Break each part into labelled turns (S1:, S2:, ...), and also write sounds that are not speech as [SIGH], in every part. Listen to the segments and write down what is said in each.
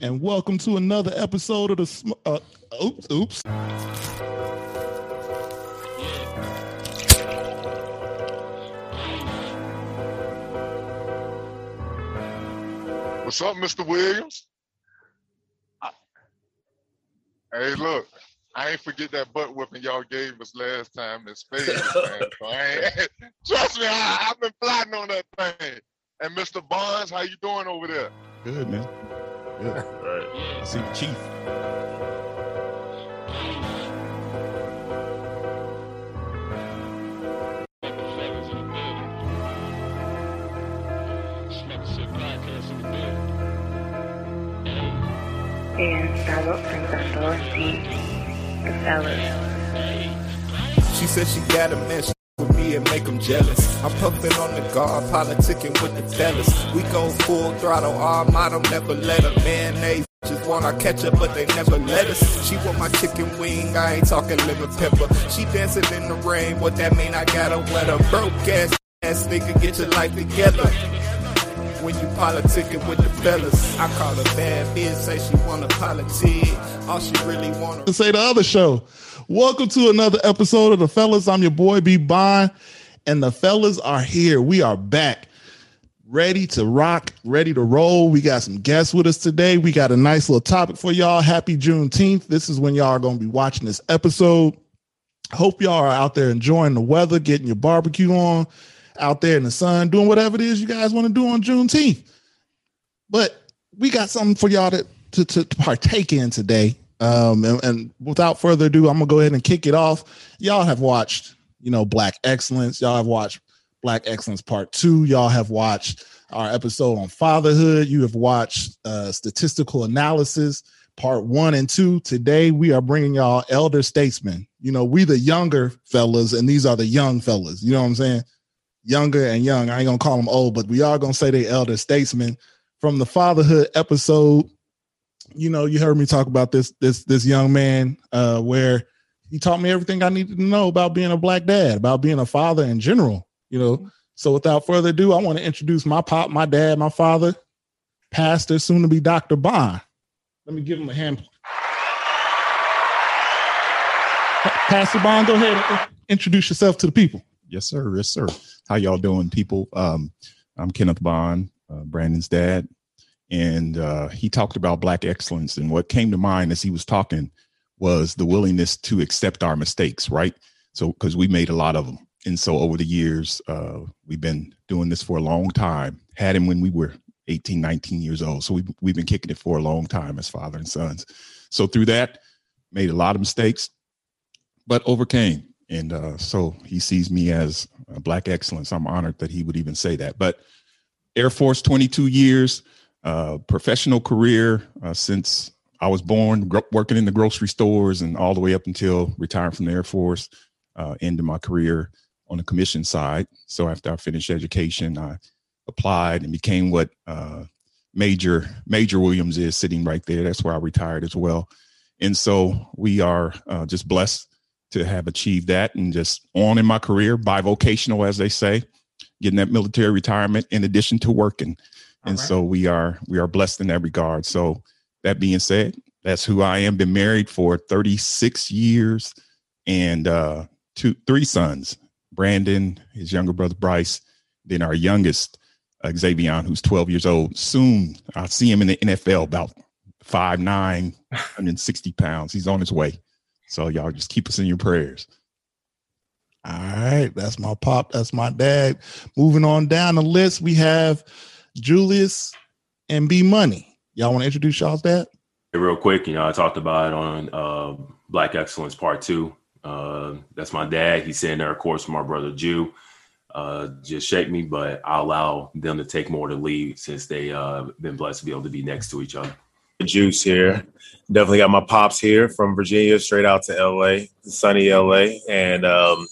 S1: and welcome to another episode of the. Sm- uh, oops, oops.
S2: What's up, Mr. Williams? Hey, look, I ain't forget that butt whipping y'all gave us last time in [LAUGHS] Spades, man. So I ain't, [LAUGHS] trust me, I, I've been plotting on that thing. And Mr. Bonds, how you doing over there?
S1: Good man. Good.
S3: Right.
S1: I see the chief.
S4: and Starbucks The Fellas.
S5: She said she got a mess with me and make them jealous. I'm puffing on the guard, politicking with the fellas. We go full throttle, our motto never let a mayonnaise. Just want our ketchup, but they never let us. She want my chicken wing, I ain't talking lemon pepper. She dancing in the rain, what that mean? I gotta wet her broke ass ass nigga, get your life together. When you politicking with the fellas, I call her bad bitch, say she wanna politic. All she really wanna
S1: say the other show. Welcome to another episode of the fellas. I'm your boy B Bond, and the fellas are here. We are back, ready to rock, ready to roll. We got some guests with us today. We got a nice little topic for y'all. Happy Juneteenth. This is when y'all are going to be watching this episode. Hope y'all are out there enjoying the weather, getting your barbecue on, out there in the sun, doing whatever it is you guys want to do on Juneteenth. But we got something for y'all to, to, to partake in today. Um, and, and without further ado, I'm gonna go ahead and kick it off. Y'all have watched, you know, Black Excellence. Y'all have watched Black Excellence Part Two. Y'all have watched our episode on fatherhood. You have watched uh, statistical analysis part one and two. Today we are bringing y'all elder statesmen. You know, we the younger fellas, and these are the young fellas. You know what I'm saying? Younger and young. I ain't gonna call them old, but we are gonna say they elder statesmen from the fatherhood episode you know, you heard me talk about this this this young man uh where he taught me everything I needed to know about being a black dad, about being a father in general, you know. So without further ado, I want to introduce my pop, my dad, my father, pastor, soon to be Dr. Bond. Let me give him a hand. Pastor Bond, go ahead introduce yourself to the people.
S6: Yes, sir. Yes, sir. How y'all doing, people? Um, I'm Kenneth Bond, uh, Brandon's dad, and uh, he talked about black excellence. And what came to mind as he was talking was the willingness to accept our mistakes, right? So, because we made a lot of them, and so over the years, uh, we've been doing this for a long time. Had him when we were 18, 19 years old. So we've we've been kicking it for a long time as father and sons. So through that, made a lot of mistakes, but overcame. And uh, so he sees me as black excellence. I'm honored that he would even say that. But Air Force, 22 years, professional career uh, since I was born, working in the grocery stores and all the way up until retiring from the Air Force, uh, ended my career on the commission side. So after I finished education, I applied and became what uh, Major Major Williams is sitting right there. That's where I retired as well. And so we are uh, just blessed to have achieved that and just on in my career, bivocational, as they say, getting that military retirement in addition to working. And so we are we are blessed in that regard. So that being said, that's who I am. Been married for 36 years and uh two three sons. Brandon, his younger brother Bryce, then our youngest, uh, Xavier, who's 12 years old. Soon I'll see him in the NFL about five nine, [LAUGHS] 160 pounds. He's on his way. So y'all just keep us in your prayers.
S1: All right, that's my pop, that's my dad. Moving on down the list, we have Julius and B Money. Y'all want to introduce y'all's dad?
S3: Real quick, you know, I talked about it on uh, Black Excellence Part Two. Uh, that's my dad. He's sitting there, of course, with my brother Jew. Uh, just shake me, but I allow them to take more to lead since they uh, been blessed to be able to be next to each other.
S7: Juice here. Definitely got my pops here from Virginia, straight out to LA, sunny LA. And um,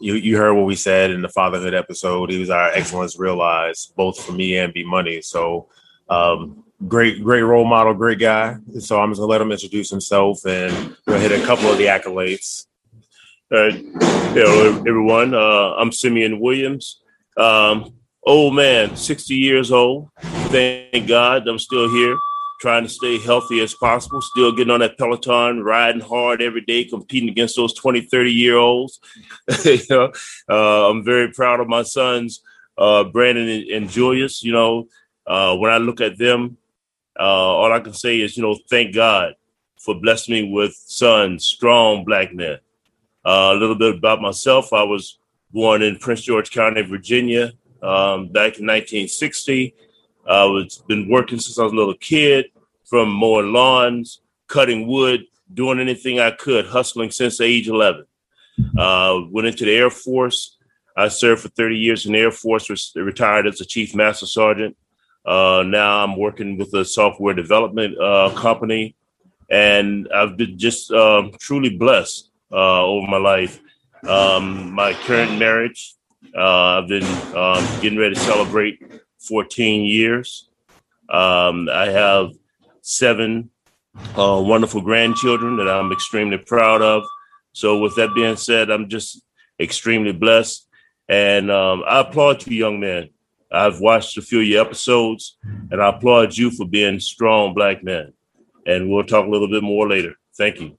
S7: you you heard what we said in the fatherhood episode. He was our excellence realized, both for me and B Money. So um, great, great role model, great guy. So I'm just gonna let him introduce himself and we'll hit a couple of the accolades.
S8: Hello, everyone. Uh, I'm Simeon Williams. Um, old man, 60 years old. Thank God I'm still here. Trying to stay healthy as possible, still getting on that Peloton, riding hard every day, competing against those 20, 30 year olds. [LAUGHS] you know, uh, I'm very proud of my sons, uh, Brandon and, and, Julius. You know, uh, when I look at them, uh, all I can say is, you know, thank God for blessing me with sons, strong black men. Uh, a little bit about myself. I was born in Prince George County, Virginia, um, back in 1960. I was been working since I was a little kid, from mowing lawns, cutting wood, doing anything I could, hustling since age 11. Uh, went into the Air Force. I served for 30 years in the Air Force, retired as a Chief Master Sergeant. Uh, now I'm working with a software development uh, company, and I've been just um, truly blessed uh, over my life. Um, my current marriage, uh, I've been um, getting ready to celebrate 14 years. Um, I have seven uh, wonderful grandchildren that I'm extremely proud of. So, with that being said, I'm just extremely blessed. And um, I applaud you, young man. I've watched a few of your episodes, and I applaud you for being strong black men. And we'll talk a little bit more later. Thank you.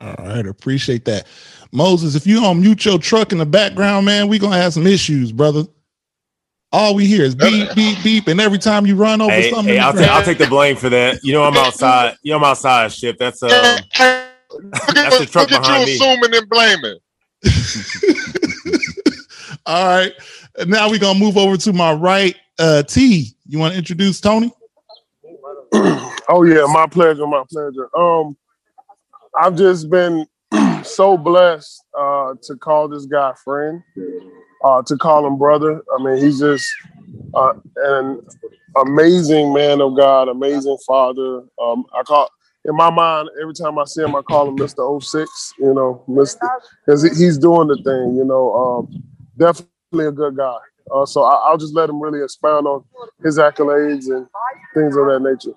S1: All right, appreciate that. Moses, if you don't mute your truck in the background, man, we gonna have some issues, brother. All we hear is beep, beep, beep, and every time you run over
S7: hey,
S1: something,
S7: hey, I'll, ta- I'll, take the blame for that. You know, I'm outside. You know, I'm outside. Ship. That's um, [LAUGHS] that's
S2: the truck Look behind you me. assuming and blaming. [LAUGHS]
S1: All right, now we're gonna move over to my right. Uh, T, you want to introduce Tony? [CLEARS THROAT]
S9: oh yeah, my pleasure, my pleasure. Um, I've just been [CLEARS THROAT] so blessed uh, to call this guy friend, uh, to call him brother. I mean, he's just uh, an amazing man of God, amazing father. Um, I call in my mind every time I see him, I call him Mister 06, You know, Mister because he's doing the thing. You know, um, definitely a good guy. Uh, so I, will just let him really expound on his accolades and things of that nature.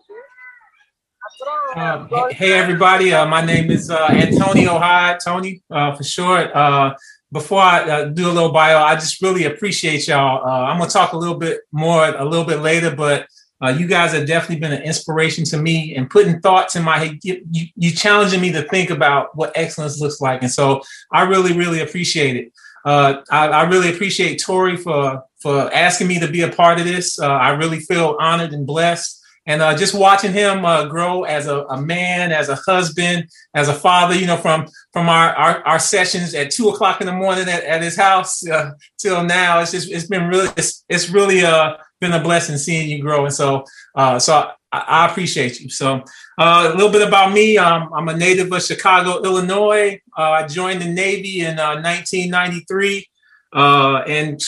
S10: Uh, hey, everybody. Uh, my name is uh, Antonio Hyde, Tony uh, for short. Uh, before I uh, do a little bio, I just really appreciate y'all. I'm going to talk a little bit more a little bit later, but you guys have definitely been an inspiration to me and putting thoughts in my head. You, you, challenging me to think about what excellence looks like. And so I really, really appreciate it. I, I, really appreciate Tori for, for asking me to be a part of this. I really feel honored and blessed and uh, just watching him uh, grow as a, a, man, as a husband, as a father, you know, from from our our, our sessions at two o'clock in the morning at, at his house uh, till now, it's just it's been really it's, it's really uh been a blessing seeing you grow, and so uh, so I, I appreciate you. So uh, a little bit about me, um, I'm a native of Chicago, Illinois. I joined the Navy in 1993, and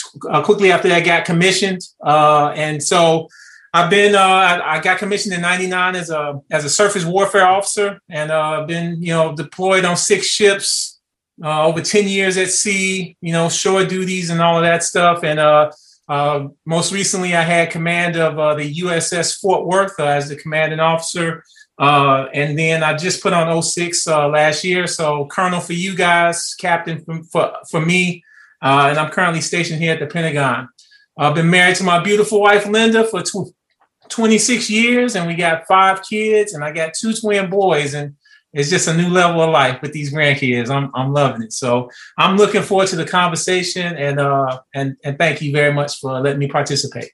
S10: quickly after that, got commissioned, and so. I've been uh, I, I, got commissioned in '99 as a as a surface warfare officer, and I've uh, been you know deployed on six ships uh, over ten years at sea. You know, shore duties and all of that stuff. And uh, uh, most recently, I had command of uh, the USS Fort Worth as the commanding officer. and then I just put on 06 last year, so colonel for you guys, captain for for, for me, and I'm currently stationed here at the Pentagon. I've been married to my beautiful wife Linda for 26 years and we got five kids and I got two twin boys and it's just a new level of life with these grandkids. I'm I'm loving it. So I'm looking forward to the conversation and uh and and thank you very much for letting me participate.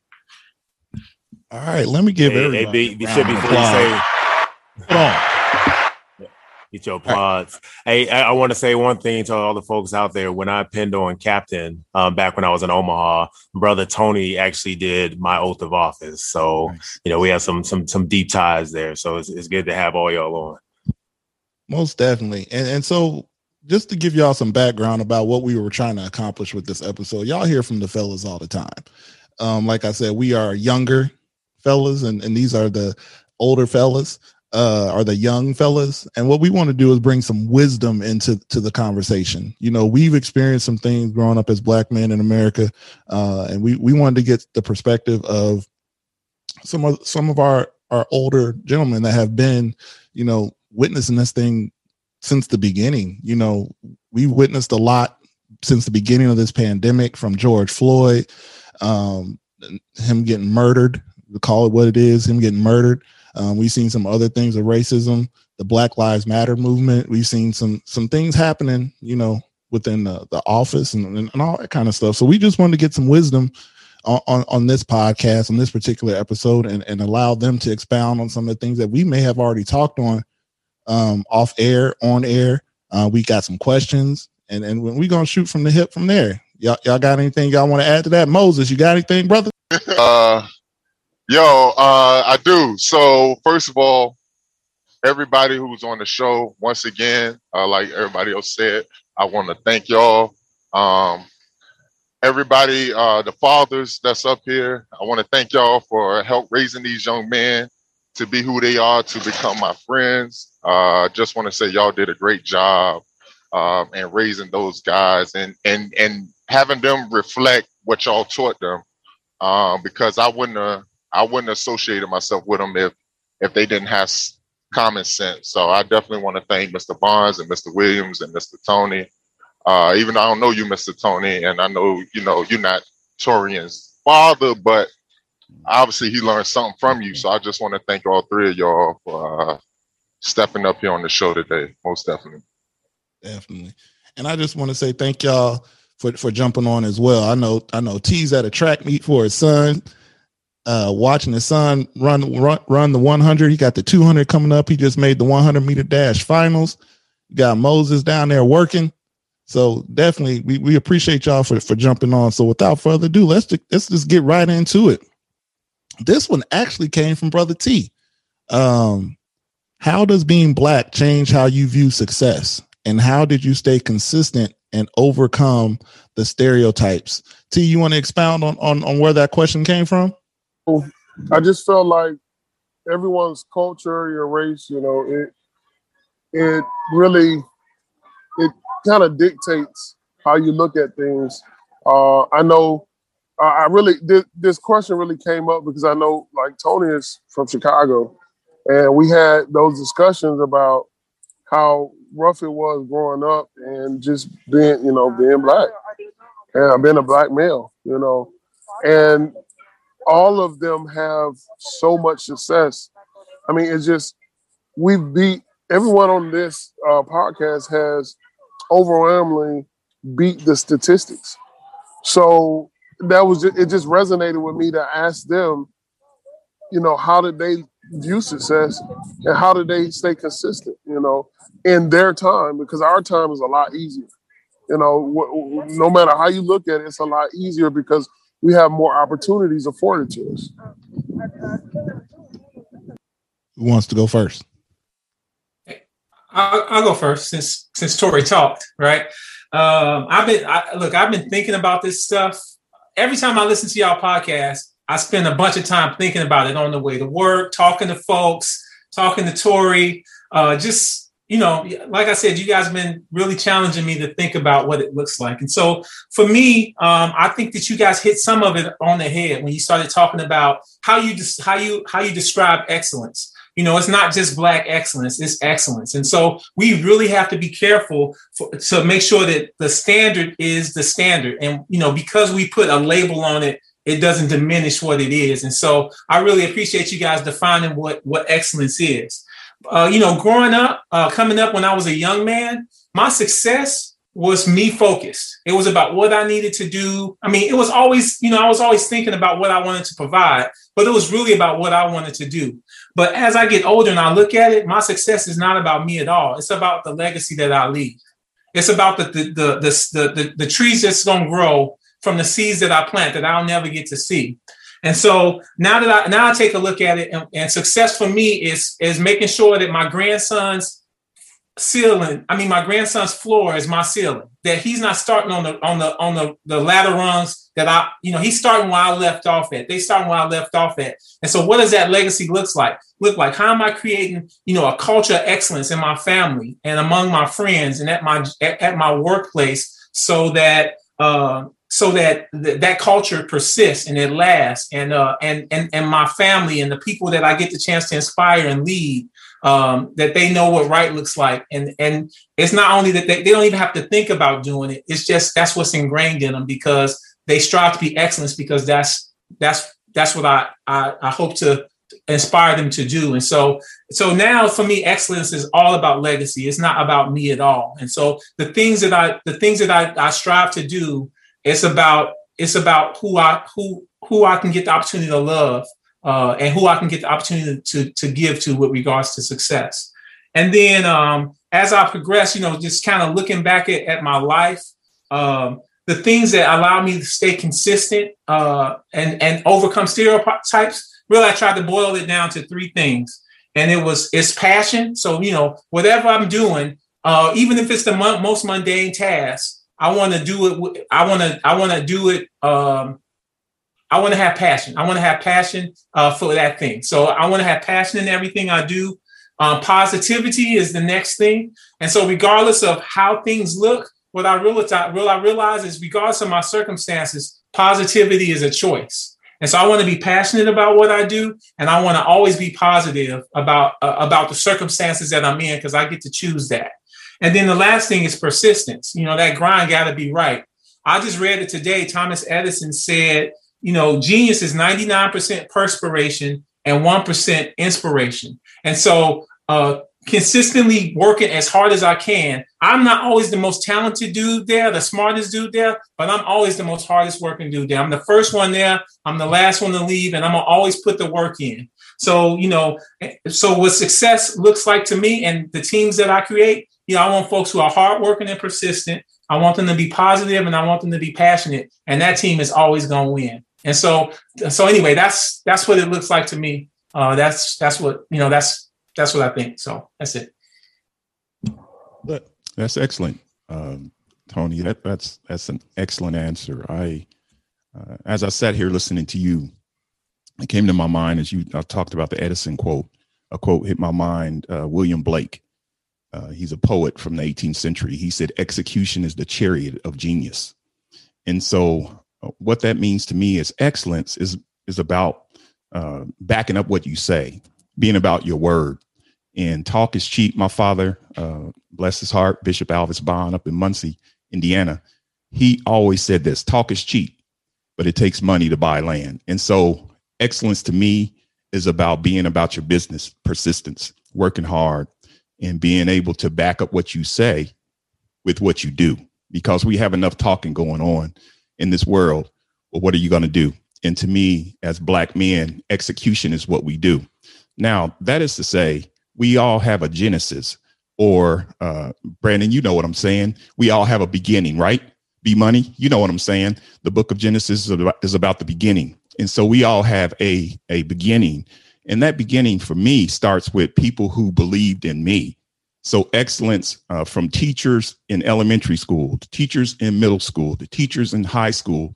S1: All right, let me give hey, everybody. Hey, be, should be say.
S7: Hold on. Get your pods. Hey, I, I want to say one thing to all the folks out there. When I pinned on captain um, back when I was in Omaha, brother Tony actually did my oath of office. So nice. you know we have some some some deep ties there. So it's, it's good to have all y'all on.
S1: Most definitely, and and so just to give y'all some background about what we were trying to accomplish with this episode, y'all hear from the fellas all the time. Um, like I said, we are younger fellas, and, and these are the older fellas uh, are the young fellas. And what we want to do is bring some wisdom into to the conversation. You know, we've experienced some things growing up as black men in America, uh, and we we wanted to get the perspective of some of some of our our older gentlemen that have been, you know, witnessing this thing since the beginning. You know, we've witnessed a lot since the beginning of this pandemic, from George Floyd, um, him getting murdered. Call it what it is, him getting murdered Um, we've seen some other things of racism, the Black Lives Matter movement. We've seen some some things happening, you know, within the, the office and, and, and all that kind of stuff. So we just wanted to get some wisdom on, on, on this podcast, on this particular episode, and, and allow them to expound on some of the things that we may have already talked on um, off air, on air. Uh, we got some questions, and and we're gonna shoot from the hip from there. Y'all, y'all got anything y'all want to add to that? Moses, you got anything, brother?
S2: Uh, yo, uh, I do. So first of all, everybody who's on the show, once again, uh, like everybody else said, I want to thank y'all. Um, everybody, uh, the fathers that's up here, I want to thank y'all for help raising these young men to be who they are, to become my friends. Uh, just want to say y'all did a great job um, and raising those guys and and and having them reflect what y'all taught them. Um, because I wouldn't have I wouldn't associated myself with them if if they didn't have common sense. So I definitely want to thank Mr. Barnes and Mr. Williams and Mr. Tony. Uh, even though I don't know you, Mr. Tony, and I know you know you're not Torian's father, but obviously he learned something from you. So I just want to thank all three of y'all for uh, stepping up here on the show today. Most definitely.
S1: Definitely. And I just want to say thank y'all for for jumping on as well. I know I know T's at a track meet for his son. Uh, watching his son run run run the 100. He got the 200 coming up. He just made the 100 meter dash finals. Got Moses down there working. So definitely, we, we appreciate y'all for for jumping on. So without further ado, let's ju- let's just get right into it. This one actually came from Brother T. Um, how does being black change how you view success? And how did you stay consistent and overcome the stereotypes? T, you want to expound on, on, on where that question came from?
S9: I just felt like everyone's culture, your race, you know, it it really it kind of dictates how you look at things. Uh, I know I really this question really came up because I know like Tony is from Chicago, and we had those discussions about how rough it was growing up and just being you know being black and being a black male, you know, and all of them have so much success. I mean, it's just we beat everyone on this uh, podcast has overwhelmingly beat the statistics. So that was just, it. Just resonated with me to ask them, you know, how did they view success and how did they stay consistent? You know, in their time because our time is a lot easier. You know, no matter how you look at it, it's a lot easier because we have more opportunities afforded to us.
S1: Who wants to go first?
S10: I'll, I'll go first since since Tori talked. Right. Um, I've been I, look. I've been thinking about this stuff. Every time I listen to y'all podcast, I spend a bunch of time thinking about it on the way to work, talking to folks, talking to Tori. Uh, just you know, like I said, you guys have been really challenging me to think about what it looks like. And so for me, um, I think that you guys hit some of it on the head when you started talking about how you des- how you how you describe excellence. You know, it's not just black excellence; it's excellence. And so we really have to be careful for, to make sure that the standard is the standard. And you know, because we put a label on it, it doesn't diminish what it is. And so I really appreciate you guys defining what what excellence is uh, you know, growing up, uh, coming up when I was a young man, my success was me focused. It was about what I needed to do. I mean, it was always, you know, I was always thinking about what I wanted to provide, but it was really about what I wanted to do. But as I get older and I look at it, my success is not about me at all. It's about the legacy that I leave. It's about the the the the, the, the trees that's to grow from the seeds that I plant that I'll never get to see. And so now that I now I take a look at it, and, and success for me is is making sure that my grandson's ceiling, I mean my grandson's floor is my ceiling. That he's not starting on the on the on the, the ladder rungs that I, you know, he's starting where I left off at. They starting where I left off at. And so what does that legacy looks like? Look like how am I creating, you know, a culture of excellence in my family and among my friends and at my at, at my workplace so that uh, so that th- that culture persists and it lasts and uh and and and my family and the people that I get the chance to inspire and lead um that they know what right looks like and and it's not only that they, they don't even have to think about doing it it's just that's what's ingrained in them because they strive to be excellence because that's that's that's what I I, I hope to inspire them to do. And so, so now for me, excellence is all about legacy. It's not about me at all. And so the things that I, the things that I, I strive to do, it's about, it's about who I, who, who I can get the opportunity to love, uh, and who I can get the opportunity to, to give to with regards to success. And then um, as I progress, you know, just kind of looking back at, at my life, um, the things that allow me to stay consistent uh, and and overcome stereotypes really I tried to boil it down to three things. And it was it's passion. So, you know, whatever I'm doing, uh, even if it's the mo- most mundane task, I want to do it. I want to, I want to do it. Um, I want to have passion. I want to have passion uh, for that thing. So I want to have passion in everything I do. Um, positivity is the next thing. And so regardless of how things look, what I realize, I realize is regardless of my circumstances, positivity is a choice. And so I want to be passionate about what I do, and I want to always be positive about uh, about the circumstances that I'm in because I get to choose that. And then the last thing is persistence. You know, that grind got to be right. I just read it today. Thomas Edison said, you know, genius is 99% perspiration and 1% inspiration. And so uh, consistently working as hard as I can. I'm not always the most talented dude there, the smartest dude there, but I'm always the most hardest working dude there. I'm the first one there, I'm the last one to leave, and I'm gonna always put the work in. So, you know, so what success looks like to me and the teams that I create, you know, I want folks who are hardworking and persistent. I want them to be positive and I want them to be passionate. And that team is always gonna win. And so, so anyway, that's that's what it looks like to me. Uh, that's that's what you know. That's that's what I think. So that's it.
S6: That's excellent, um, Tony. That, that's that's an excellent answer. I, uh, as I sat here listening to you, it came to my mind as you I talked about the Edison quote. A quote hit my mind. Uh, William Blake. Uh, he's a poet from the 18th century. He said, "Execution is the chariot of genius," and so uh, what that means to me is excellence is is about uh, backing up what you say, being about your word, and talk is cheap. My father, uh, bless his heart, Bishop Alvis Bond up in Muncie, Indiana, he always said this talk is cheap, but it takes money to buy land. And so, excellence to me is about being about your business, persistence, working hard, and being able to back up what you say with what you do. Because we have enough talking going on in this world. Well, what are you going to do? And to me, as Black men, execution is what we do. Now, that is to say, we all have a genesis or uh, brandon you know what i'm saying we all have a beginning right be money you know what i'm saying the book of genesis is about, is about the beginning and so we all have a a beginning and that beginning for me starts with people who believed in me so excellence uh, from teachers in elementary school to teachers in middle school to teachers in high school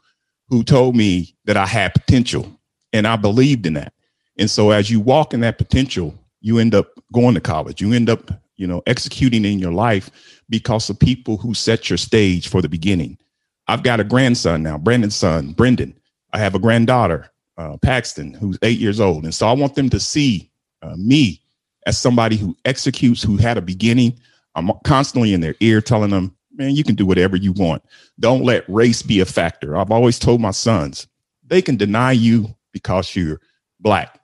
S6: who told me that i had potential and i believed in that and so as you walk in that potential you end up going to college. You end up, you know, executing in your life because of people who set your stage for the beginning. I've got a grandson now, Brandon's son, Brendan. I have a granddaughter, uh, Paxton, who's eight years old. And so I want them to see uh, me as somebody who executes, who had a beginning. I'm constantly in their ear telling them, man, you can do whatever you want. Don't let race be a factor. I've always told my sons, they can deny you because you're black.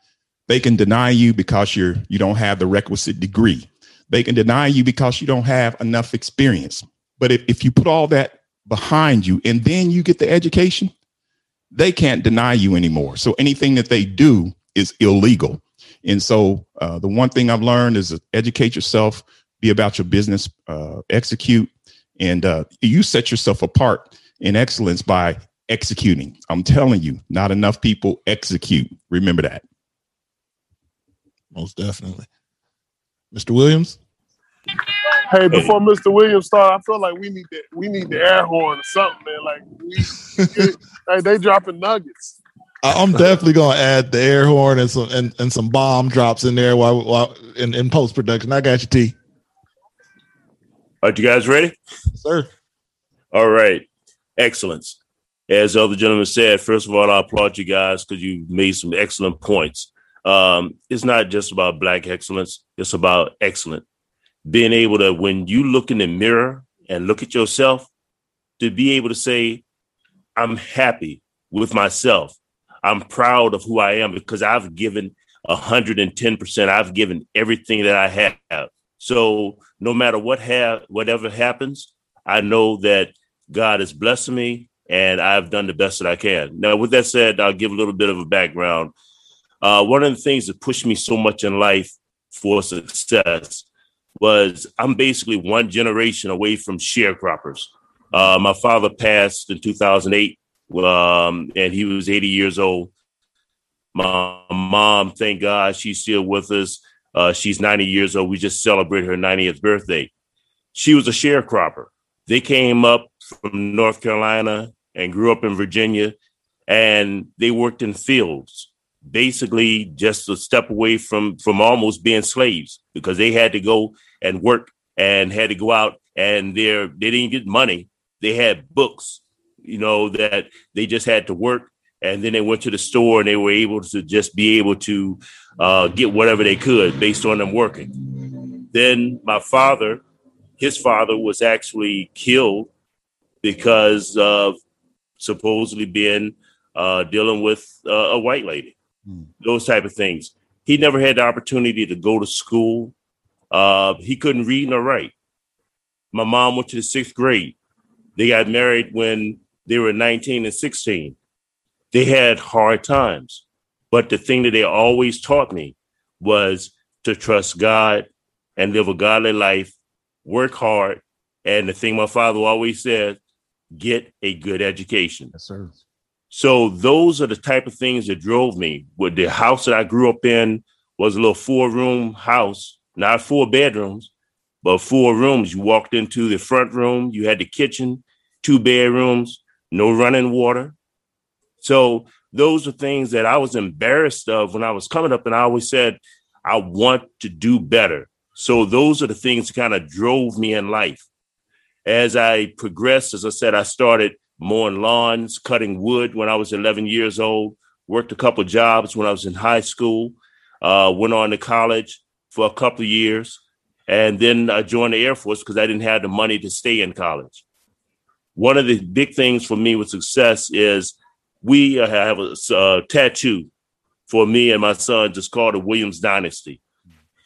S6: They can deny you because you're you don't have the requisite degree. They can deny you because you don't have enough experience. But if, if you put all that behind you and then you get the education, they can't deny you anymore. So anything that they do is illegal. And so uh, the one thing I've learned is educate yourself, be about your business, uh, execute, and uh, you set yourself apart in excellence by executing. I'm telling you, not enough people execute. Remember that
S1: most definitely. Mr. Williams.
S9: Hey, before Mr. Williams start, I feel like we need the we need the air horn or something, man. Like we, [LAUGHS] hey, they dropping nuggets.
S1: I'm definitely gonna add the air horn and some and, and some bomb drops in there while, while in, in post production. I got you, T.
S8: Are you guys ready?
S1: Sir.
S8: All right. Excellence. As the other gentleman said, first of all, I applaud you guys because you made some excellent points um, it's not just about black excellence it's about excellent being able to when you look in the mirror and look at yourself to be able to say i'm happy with myself i'm proud of who i am because i've given 110%. I've given everything that I have. So no matter what have whatever happens, I know that God is blessing me and I've done the best that I can. Now, with that said, I'll give a little bit of a background. Uh, one of the things that pushed me so much in life for success was I'm basically one generation away from sharecroppers. Uh, my father passed in 2008, um, and he was 80 years old. My mom, thank God, she's still with us. Uh, she's 90 years old. We just celebrated her 90th birthday. She was a sharecropper. They came up from North Carolina and grew up in Virginia, and they worked in fields, basically just a step away from from almost being slaves because they had to go and work and had to go out and they they didn't get money. They had books, you know, that they just had to work and then they went to the store and they were able to just be able to uh, get whatever they could based on them working. Then my father, his father was actually killed because of supposedly being uh, dealing with uh, a white lady, mm. those type of things. He never had the opportunity to go to school. Uh, he couldn't read nor write. My mom went to the sixth grade. They got married when they were 19 and 16. They had hard times. But the thing that they always taught me was to trust God and live a godly life, work hard. And the thing my father always said, get a good education.
S6: Yes, sir.
S8: So those are the type of things that drove me. With the house that I grew up in was a little four room house, not four bedrooms, but four rooms. You walked into the front room, you had the kitchen, two bedrooms, no running water. So those are things that I was embarrassed of when I was coming up, and I always said, I want to do better. So those are the things that kind of drove me in life as I progressed, as I said, I started mowing lawns, cutting wood when I was 11 years old, worked a couple jobs when I was in high school, uh, went on to college for a couple years, and then I joined the Air Force because I didn't have the money to stay in college. One of the big things for me with success is we have a, a tattoo for me and my son just called the Williams Dynasty.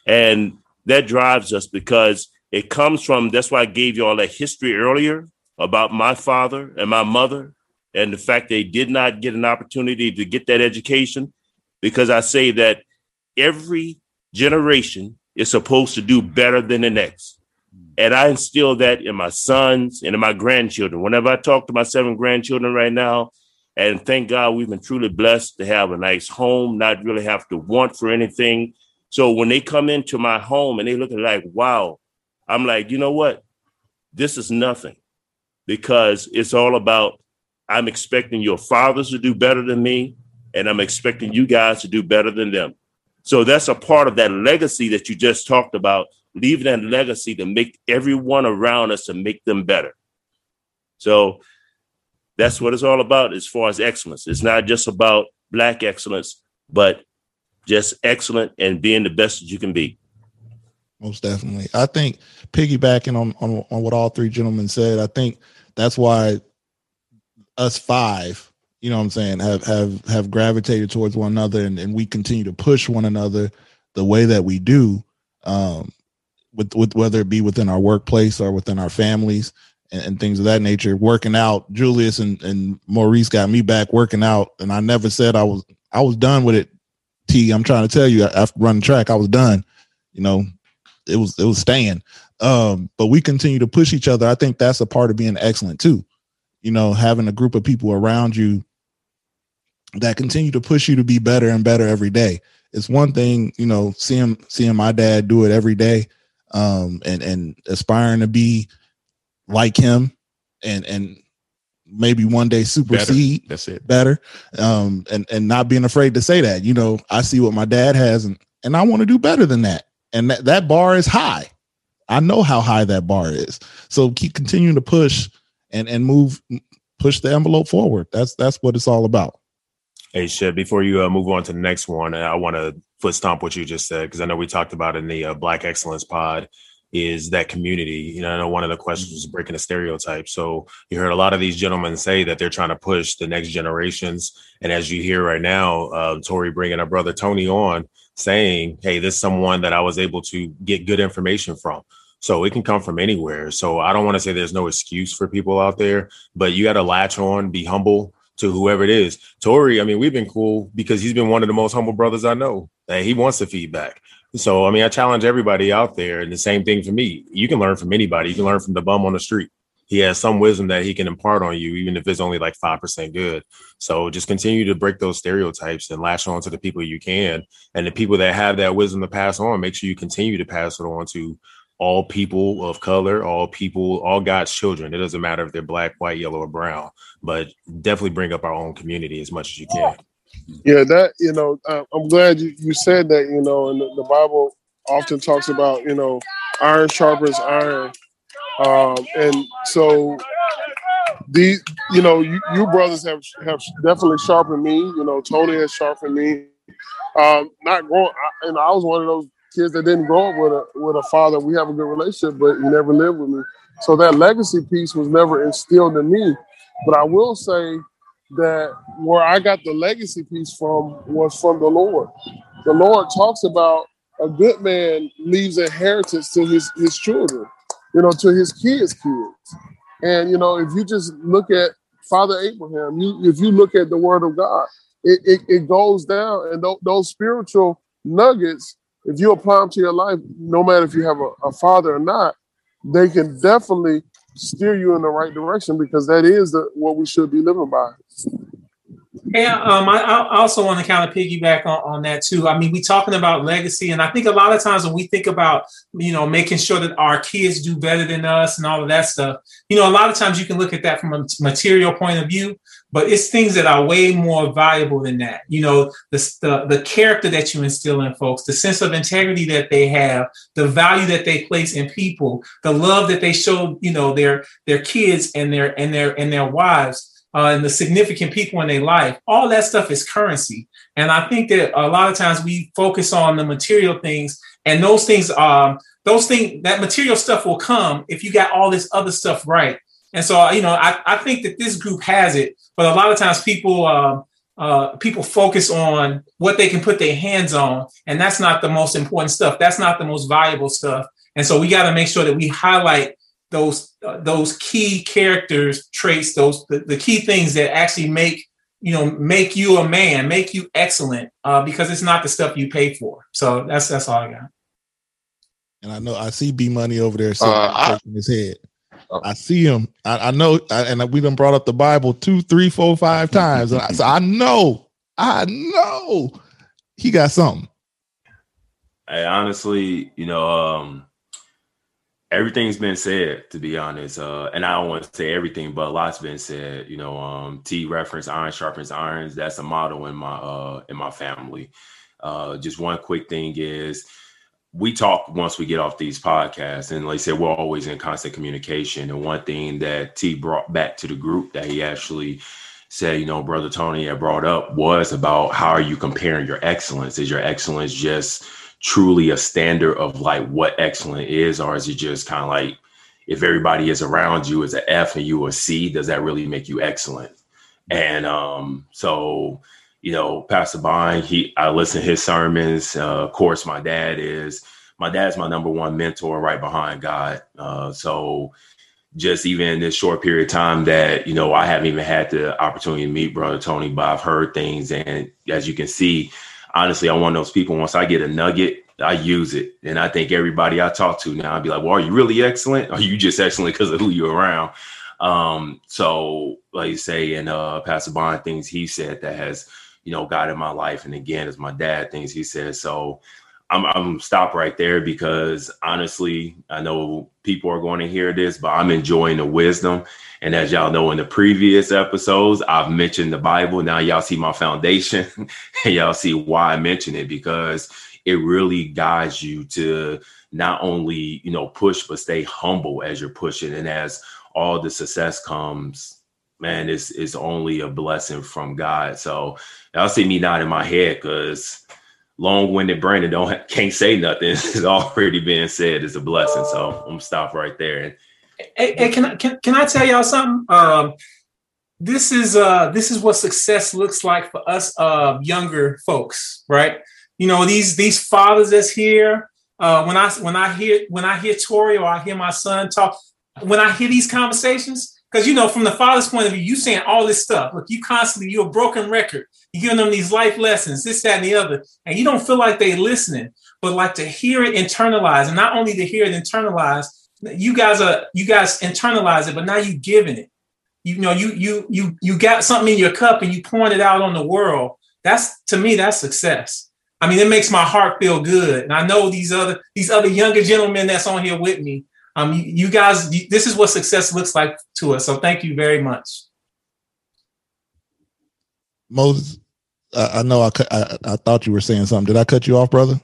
S8: And that drives us because it comes from that's why I gave you all that history earlier about my father and my mother and the fact they did not get an opportunity to get that education because I say that every generation is supposed to do better than the next. And I instill that in my sons and in my grandchildren. Whenever I talk to my seven grandchildren right now, and thank God we've been truly blessed to have a nice home, not really have to want for anything. So when they come into my home and they look at like, wow, I'm like, you know what? This is nothing because it's all about I'm expecting your fathers to do better than me, and I'm expecting you guys to do better than them. So that's a part of that legacy that you just talked about, leaving that legacy to make everyone around us to make them better. So that's what it's all about as far as excellence. It's not just about black excellence, but just excellent and being the best that you can be
S1: most definitely. I think piggybacking on, on on what all three gentlemen said, I think that's why us five, you know what I'm saying, have have have gravitated towards one another and, and we continue to push one another the way that we do, um, with with whether it be within our workplace or within our families and, and things of that nature. Working out, Julius and, and Maurice got me back working out, and I never said I was I was done with it. T, I'm trying to tell you, after running track, I was done. You know, it was it was staying. Um, but we continue to push each other. I think that's a part of being excellent too. You know, having a group of people around you that continue to push you to be better and better every day. It's one thing, you know, seeing seeing my dad do it every day, um, and and aspiring to be like him, and and maybe one day supersede.
S6: Better. That's it.
S1: Better, um, and and not being afraid to say that. You know, I see what my dad has, and and I want to do better than that and that, that bar is high. I know how high that bar is. So keep continuing to push and and move push the envelope forward. That's that's what it's all about.
S7: Hey, Shep, before you uh, move on to the next one, I want to foot stomp what you just said because I know we talked about in the uh, Black Excellence Pod is that community. You know, I know one of the questions was breaking the stereotype. So you heard a lot of these gentlemen say that they're trying to push the next generations. And as you hear right now, uh, Tori bringing our brother Tony on, saying, "Hey, this is someone that I was able to get good information from." So it can come from anywhere. So I don't want to say there's no excuse for people out there, but you got to latch on, be humble to whoever it is. Tori, I mean, we've been cool because he's been one of the most humble brothers I know. Hey, he wants the feedback. So I mean, I challenge everybody out there, and the same thing for me. You can learn from anybody. You can learn from the bum on the street. He has some wisdom that he can impart on you, even if it's only like five percent good. So just continue to break those stereotypes and latch on to the people you can, and the people that have that wisdom to pass on. Make sure you continue to pass it on to all people of color, all people, all God's children. It doesn't matter if they're black, white, yellow, or brown, but definitely bring up our own community as much as you can.
S9: Yeah, that you know, uh, I'm glad you, you said that. You know, and the, the Bible often talks about you know, iron sharpens iron, um, and so these, you know, you, you brothers have have definitely sharpened me. You know, Tony has sharpened me. Um, not growing, I, and I was one of those kids that didn't grow up with a with a father. We have a good relationship, but he never lived with me. So that legacy piece was never instilled in me. But I will say that where I got the legacy piece from was from the Lord. The Lord talks about a good man leaves inheritance to his his children, you know, to his kids' kids. And you know, if you just look at Father Abraham, you if you look at the Word of God, it it, it goes down, and th- those spiritual nuggets if you apply them to your life, no matter if you have a, a father or not, they can definitely steer you in the right direction because that is the, what we should be living by.
S10: Yeah, um, I, I, also want to kind of piggyback on, on that too. I mean, we're talking about legacy, and I think a lot of times when we think about, you know, making sure that our kids do better than us and all of that stuff, you know, a lot of times you can look at that from a material point of view, but it's things that are way more valuable than that. You know, the, the, the character that you instill in folks, the sense of integrity that they have, the value that they place in people, the love that they show, you know, their their kids and their and their and their wives. Uh, and the significant people in their life, all that stuff is currency. And I think that a lot of times we focus on the material things, and those things, um, those things, that material stuff will come if you got all this other stuff right. And so, you know, I, I think that this group has it, but a lot of times people uh, uh, people focus on what they can put their hands on, and that's not the most important stuff. That's not the most valuable stuff. And so, we got to make sure that we highlight those uh, those key characters traits, those the, the, key things that actually make you know make you a man, make you excellent, uh, because it's not the stuff you pay for. So that's that's all I got.
S1: And I know I see B Money over there uh, shaking his head. I see him. I, I know, I, and we done brought up the Bible two, three, four, five [LAUGHS] times. I, so I know, I know he got something.
S3: Hey, honestly, you know, um, everything's been said to be honest. Uh, and I don't want to say everything, but a lot's been said. You know, um, T reference iron sharpens irons. That's a motto in my uh in my family. Uh, just one quick thing is we talk once we get off these podcasts and like I said, we're always in constant communication. And one thing that T brought back to the group that he actually said, you know, brother Tony had brought up was about how are you comparing your excellence? Is your excellence just truly a standard of like what excellent is, or is it just kind of like if everybody is around you is an F and you a C, does that really make you excellent? And um, so you know, Pastor Bond, he I listen to his sermons. Uh, of course, my dad is my dad's my number one mentor right behind God. Uh, so just even in this short period of time that, you know, I haven't even had the opportunity to meet Brother Tony, but I've heard things. And as you can see, honestly, I'm one of those people, once I get a nugget, I use it. And I think everybody I talk to now, I'd be like, well, are you really excellent? Or are you just excellent because of who you're around? Um, so like you say, and uh Pastor Bond things he said that has you know, in my life. And again, as my dad things he says, so I'm, I'm stop right there because honestly, I know people are going to hear this, but I'm enjoying the wisdom. And as y'all know in the previous episodes, I've mentioned the Bible. Now y'all see my foundation [LAUGHS] and y'all see why I mention it because it really guides you to not only, you know, push, but stay humble as you're pushing. And as all the success comes, man, it's it's only a blessing from God. So I'll see me nodding my head because long-winded Brandon don't [LAUGHS] can't say nothing. [LAUGHS] it's already been said. It's a blessing. So I'm gonna stop right there.
S10: Hey, hey, can I can, can I tell y'all something? Um, this is uh this is what success looks like for us uh younger folks, right? You know, these these fathers that's here. Uh, when I when I hear when I hear Tori or I hear my son talk, when I hear these conversations, because you know, from the father's point of view, you saying all this stuff. Look, you constantly you're a broken record. You're giving them these life lessons, this, that, and the other, and you don't feel like they're listening, but like to hear it internalized, and not only to hear it internalized, you guys are you guys internalize it, but now you giving it. You know, you you you you got something in your cup and you pouring it out on the world. That's to me, that's success. I mean, it makes my heart feel good. And I know these other these other younger gentlemen that's on here with me. Um, you, you guys, this is what success looks like to us. So thank you very much.
S1: Moses, I, I know I, I I thought you were saying something. Did I cut you off, brother?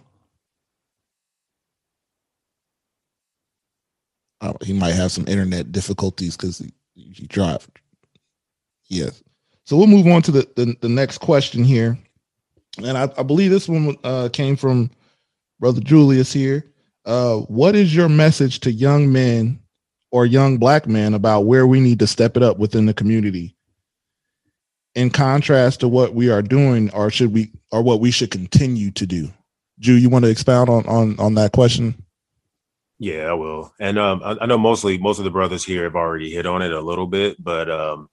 S1: Uh, he might have some internet difficulties because he, he drive. Yes. So we'll move on to the, the, the next question here. And I, I believe this one uh, came from Brother Julius here. Uh, what is your message to young men or young black men about where we need to step it up within the community? In contrast to what we are doing, or should we, or what we should continue to do? Jew, you want to expound on on on that question?
S7: Yeah, I will. And um, I, I know mostly most of the brothers here have already hit on it a little bit, but um,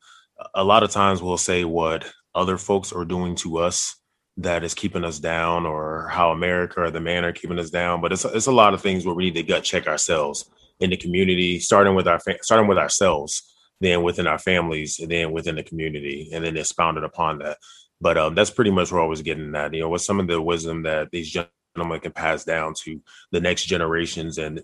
S7: a lot of times we'll say what other folks are doing to us that is keeping us down, or how America or the man are keeping us down. But it's it's a lot of things where we need to gut check ourselves in the community, starting with our fa- starting with ourselves, then within our families, and then within the community, and then expounded upon that. But um, that's pretty much where I was getting at. You know, with some of the wisdom that these gentlemen can pass down to the next generations and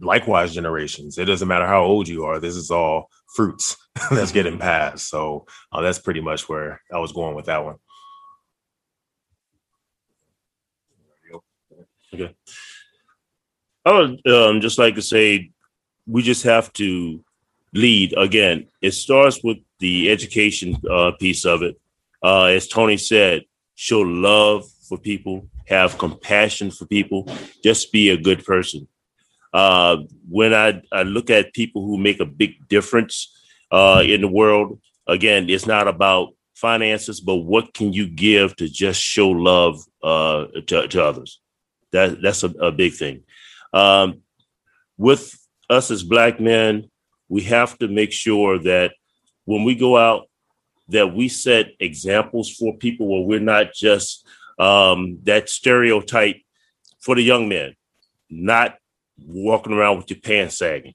S7: likewise generations. It doesn't matter how old you are. This is all fruits [LAUGHS] that's getting passed. So uh, that's pretty much where I was going with that one.
S8: Okay. I would um, just like to say we just have to lead again. It starts with the education uh, piece of it. Uh, as Tony said, show love for people, have compassion for people, just be a good person. Uh, when I, I look at people who make a big difference uh, in the world, again, it's not about finances, but what can you give to just show love uh, to, to others? That that's a, a big thing. Um, with us as black men, we have to make sure that when we go out, that we set examples for people where we're not just um, that stereotype for the young men, not walking around with your pants sagging,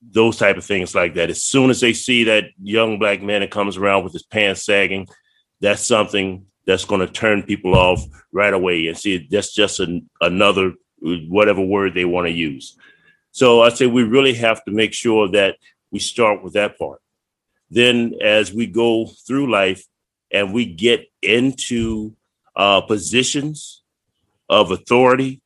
S8: those type of things like that. As soon as they see that young black man that comes around with his pants sagging, that's something that's going to turn people off right away and see that's just an, another whatever word they want to use. So I say we really have to make sure that we start with that part. Then, as we go through life and we get into uh, positions of authority,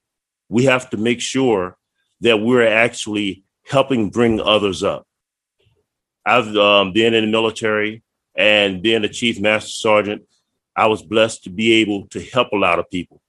S8: we have to make sure that we're actually helping bring others up. I've um, been in the military and being a chief master sergeant. I was blessed to be able to help a lot of people.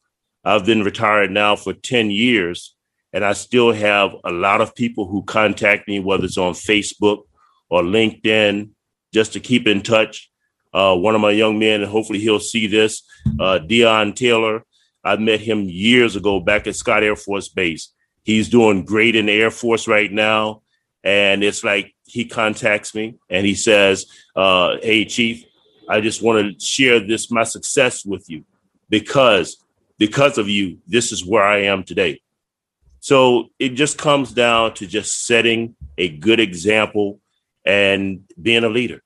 S8: I've been retired now for 10 years, and I still have a lot of people who contact me, whether it's on Facebook or LinkedIn, just to keep in touch. Uh, one of my young men, and hopefully he'll see this, uh, Dion Taylor. I met him years ago back at Scott Air Force Base. He's doing great in the Air Force right now. And it's like he contacts me and he says, uh, Hey, Chief, I just want to share this, my success with you because because of you, this is where I am today. So it just comes down to just setting a good example and being a leader.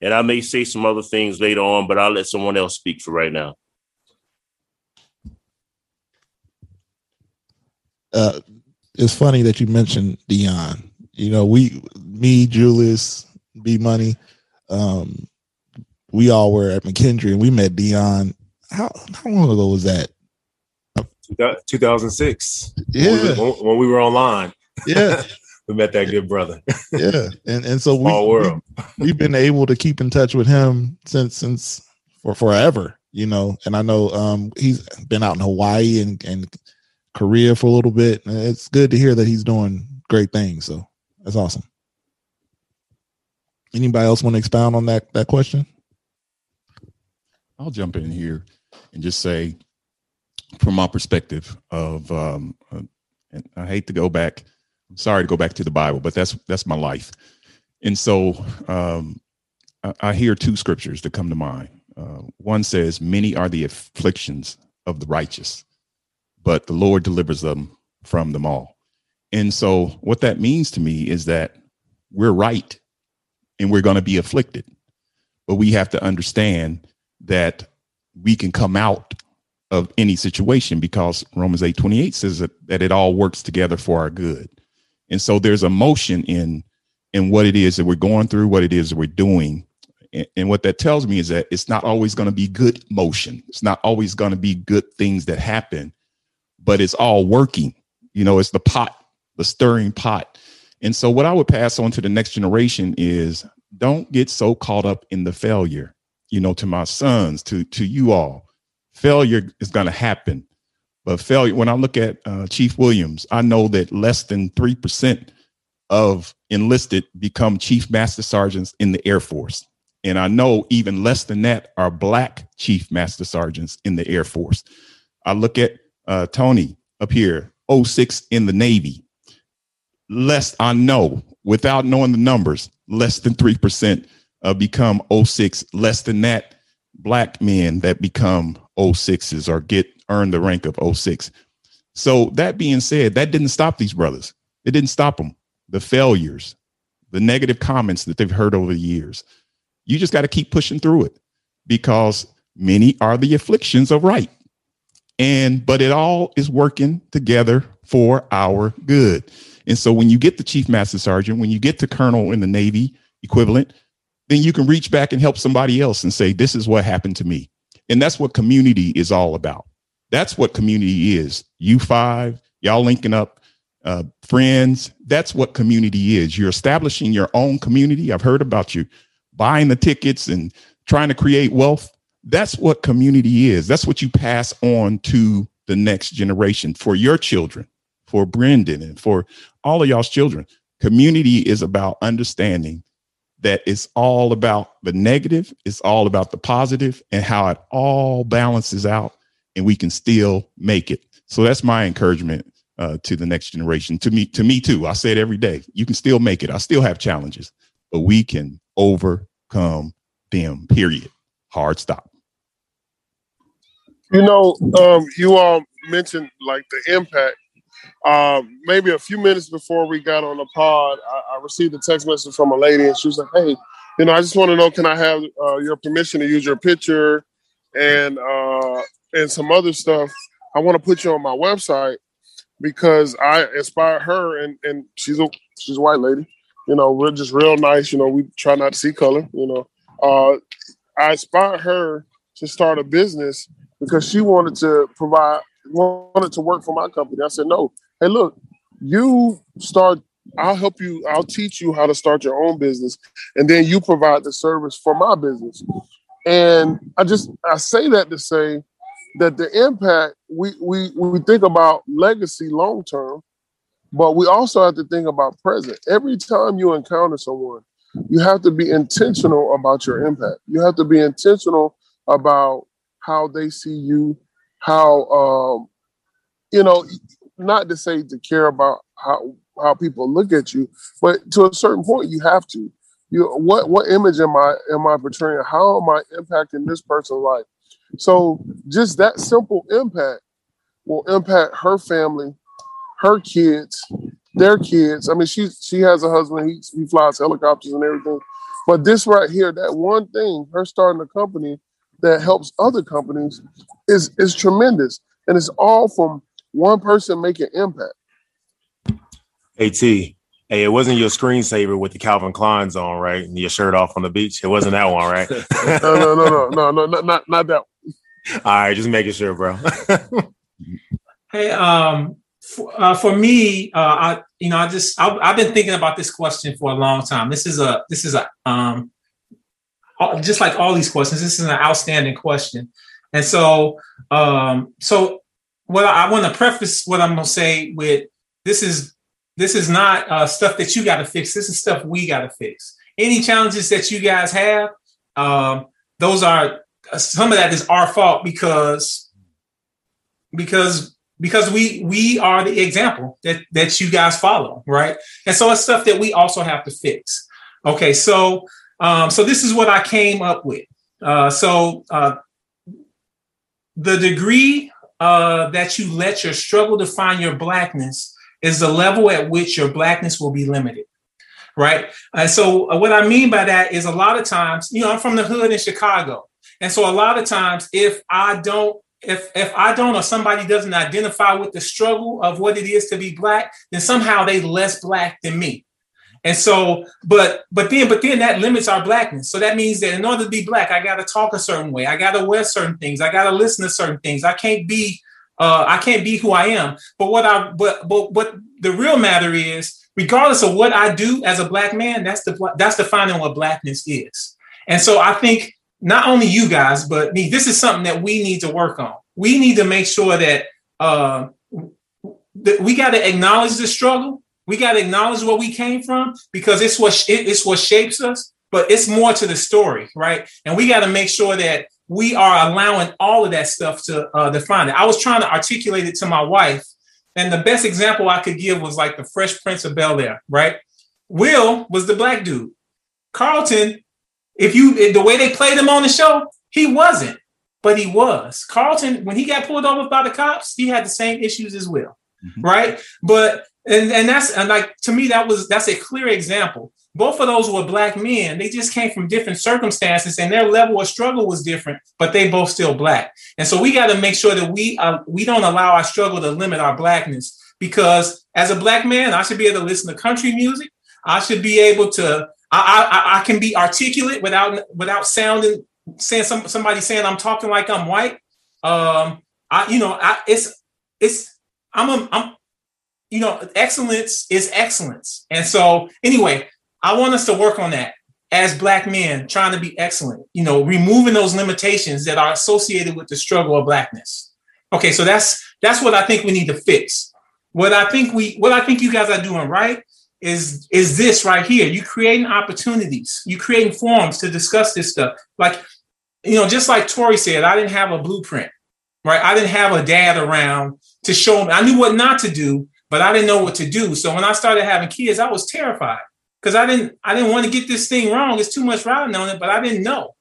S8: And I may say some other things later on, but I'll let someone else speak for right now.
S1: uh, it's funny that you mentioned Dion. You know, we, me, Julius, B Money, um, we all were at McKendree and we met Dion. How how long ago was that?
S7: 2006.
S1: Yeah,
S7: when we, were, when we were online.
S1: Yeah, [LAUGHS]
S7: we met that good brother.
S1: yeah, and and so we,
S7: world.
S1: we we've been able to keep in touch with him since since for forever. You know, and I know um, he's been out in Hawaii and and Korea for a little bit. And it's good to hear that he's doing great things. So that's awesome. Anybody else want to expound on that that question?
S6: I'll jump in here and just say from my perspective of, um, uh, and I hate to go back. Sorry to go back to the Bible, but that's that's my life. And so um, I, I hear two scriptures that come to mind. Uh, one says, "Many are the afflictions of the righteous, but the Lord delivers them from them all." And so, what that means to me is that we're right, and we're going to be afflicted, but we have to understand that we can come out of any situation because Romans 8 28 says that, that it all works together for our good. And so there's emotion in in what it is that we're going through, what it is we're doing. And, and what that tells me is that it's not always going to be good motion. It's not always going to be good things that happen, but it's all working. You know, it's the pot, the stirring pot. And so what I would pass on to the next generation is don't get so caught up in the failure, you know, to my sons, to to you all failure is going to happen. But failure, when I look at uh, Chief Williams, I know that less than 3% of enlisted become chief master sergeants in the Air Force. And I know even less than that are black chief master sergeants in the Air Force. I look at uh, Tony up here, 06 in the Navy. Less, I know, without knowing the numbers, less than 3% uh, become 06. Less than that, black men that become 06s or get earn the rank of 06. So that being said, that didn't stop these brothers. It didn't stop them. The failures, the negative comments that they've heard over the years. You just got to keep pushing through it because many are the afflictions of right. And but it all is working together for our good. And so when you get the chief master sergeant, when you get to colonel in the Navy equivalent, then you can reach back and help somebody else and say, This is what happened to me. And that's what community is all about. That's what community is. You five, y'all linking up, uh, friends. That's what community is. You're establishing your own community. I've heard about you buying the tickets and trying to create wealth. That's what community is. That's what you pass on to the next generation for your children, for Brendan, and for all of y'all's children. Community is about understanding that it's all about the negative, it's all about the positive, and how it all balances out, and we can still make it. So that's my encouragement uh, to the next generation. To me, to me too. I say it every day. You can still make it. I still have challenges, but we can overcome them. Period. Hard stop.
S9: You know, um, you all mentioned like the impact um, maybe a few minutes before we got on the pod, I, I, received a text message from a lady, and she was like, "Hey, you know, I just want to know, can I have uh, your permission to use your picture and uh, and some other stuff? I want to put you on my website because I inspired her, and and she's a she's a white lady. You know, we're just real nice. You know, we try not to see color. You know, uh, I inspired her to start a business because she wanted to provide wanted to work for my company. I said, no, hey, look, you start, I'll help you, I'll teach you how to start your own business. And then you provide the service for my business. And I just I say that to say that the impact we we we think about legacy long term, but we also have to think about present. Every time you encounter someone, you have to be intentional about your impact. You have to be intentional about how they see you, how um, you know, not to say to care about how how people look at you, but to a certain point, you have to. You what what image am I am I portraying? How am I impacting this person's life? So just that simple impact will impact her family, her kids, their kids. I mean, she she has a husband. He he flies helicopters and everything. But this right here, that one thing, her starting a company that helps other companies, is is tremendous, and it's all from one person making impact.
S7: At hey, it wasn't your screensaver with the Calvin Klein's on, right? And your shirt off on the beach. It wasn't that one, right? [LAUGHS]
S9: no, no, no, no, no, no, not not, not that.
S7: All right, just making sure, bro. [LAUGHS]
S10: hey, um, for, uh, for me, uh, I you know I just I, I've been thinking about this question for a long time. This is a this is a um just like all these questions, this is an outstanding question. And so, um, so what I, want to preface what I'm to say with this is this is not uh, stuff that you got to fix. This is stuff we got to fix. Any challenges that you guys have, um, those are some of that is our fault because because because we we are the example that that you guys follow, right? And so it's stuff that we also have to fix. Okay, so um, so this is what I came up with. Uh, so uh, the degree uh, that you let your struggle define your blackness is the level at which your blackness will be limited right and so uh, what i mean by that is a lot of times you know i'm from the hood in chicago and so a lot of times if i don't if if i don't or somebody doesn't identify with the struggle of what it is to be black then somehow they less black than me and so, but but then but then that limits our blackness. So that means that in order to be black, I got to talk a certain way. I got to wear certain things. I got to listen to certain things. I can't be uh, I can't be who I am. But what I but but what the real matter is, regardless of what I do as a black man, that's the that's defining what blackness is. And so I think not only you guys, but me, this is something that we need to work on. We need to make sure that uh, that we got to acknowledge the struggle we got to acknowledge where we came from because it's what it's what shapes us. But it's more to the story, right? And we got to make sure that we are allowing all of that stuff to uh, define it. I was trying to articulate it to my wife, and the best example I could give was like the Fresh Prince of Bel Air, right? Will was the black dude. Carlton, if you the way they played him on the show, he wasn't, but he was. Carlton, when he got pulled over by the cops, he had the same issues as Will, mm-hmm. right? But and and that's and like to me that was that's a clear example both of those were black men they just came from different circumstances and their level of struggle was different but they both still black and so we got to make sure that we uh, we don't allow our struggle to limit our blackness because as a black man i should be able to listen to country music i should be able to i i, I can be articulate without without sounding saying some, somebody saying i'm talking like i'm white um i you know I, it's it's i'm a, i'm you know, excellence is excellence. And so, anyway, I want us to work on that as black men trying to be excellent, you know, removing those limitations that are associated with the struggle of blackness. Okay, so that's that's what I think we need to fix. What I think we what I think you guys are doing right is is this right here. You creating opportunities, you creating forums to discuss this stuff. Like, you know, just like Tori said, I didn't have a blueprint, right? I didn't have a dad around to show me. I knew what not to do, but I didn't know what to do. So when I started having kids, I was terrified because I didn't I didn't want to get this thing wrong. It's too much riding on it, but I didn't know.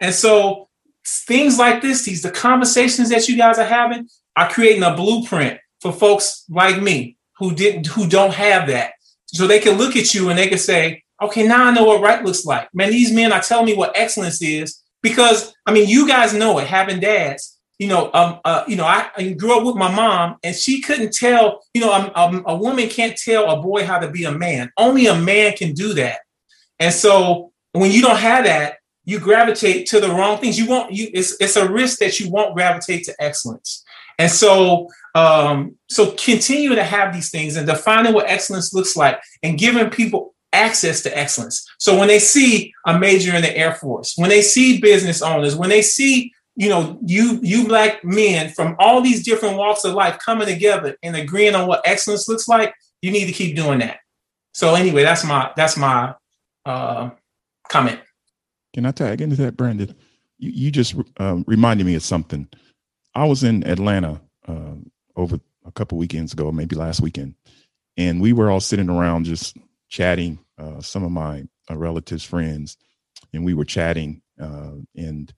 S10: And so things like this, these the conversations that you guys are having, are creating a blueprint for folks like me who didn't who don't have that. So they can look at you and they can say, okay, now I know what right looks like. Man, these men are telling me what excellence is because I mean, you guys know it, having dads you know, um, uh, you know, I, I, grew up with my mom, and she couldn't tell. You know, um, um, a woman can't tell a boy how to be a man. Only a man can do that. And so, when you don't have that, you gravitate to the wrong things. You won't. You it's it's a risk that you won't gravitate to excellence. And so, um, so continue to have these things and defining what excellence looks like, and giving people access to excellence. So when they see a major in the Air Force, when they see business owners, when they see you know, you you black men from all these different walks of life coming together and agreeing on what excellence looks like, you need to keep doing that. So anyway, that's my that's my uh, comment.
S6: Can I tag into that, Brandon? You, you just um, reminded me of something. I was in Atlanta uh, over a couple weekends ago, maybe last weekend, and we were all sitting around just chatting. Uh, some of my uh, relatives, friends, and we were chatting, uh, and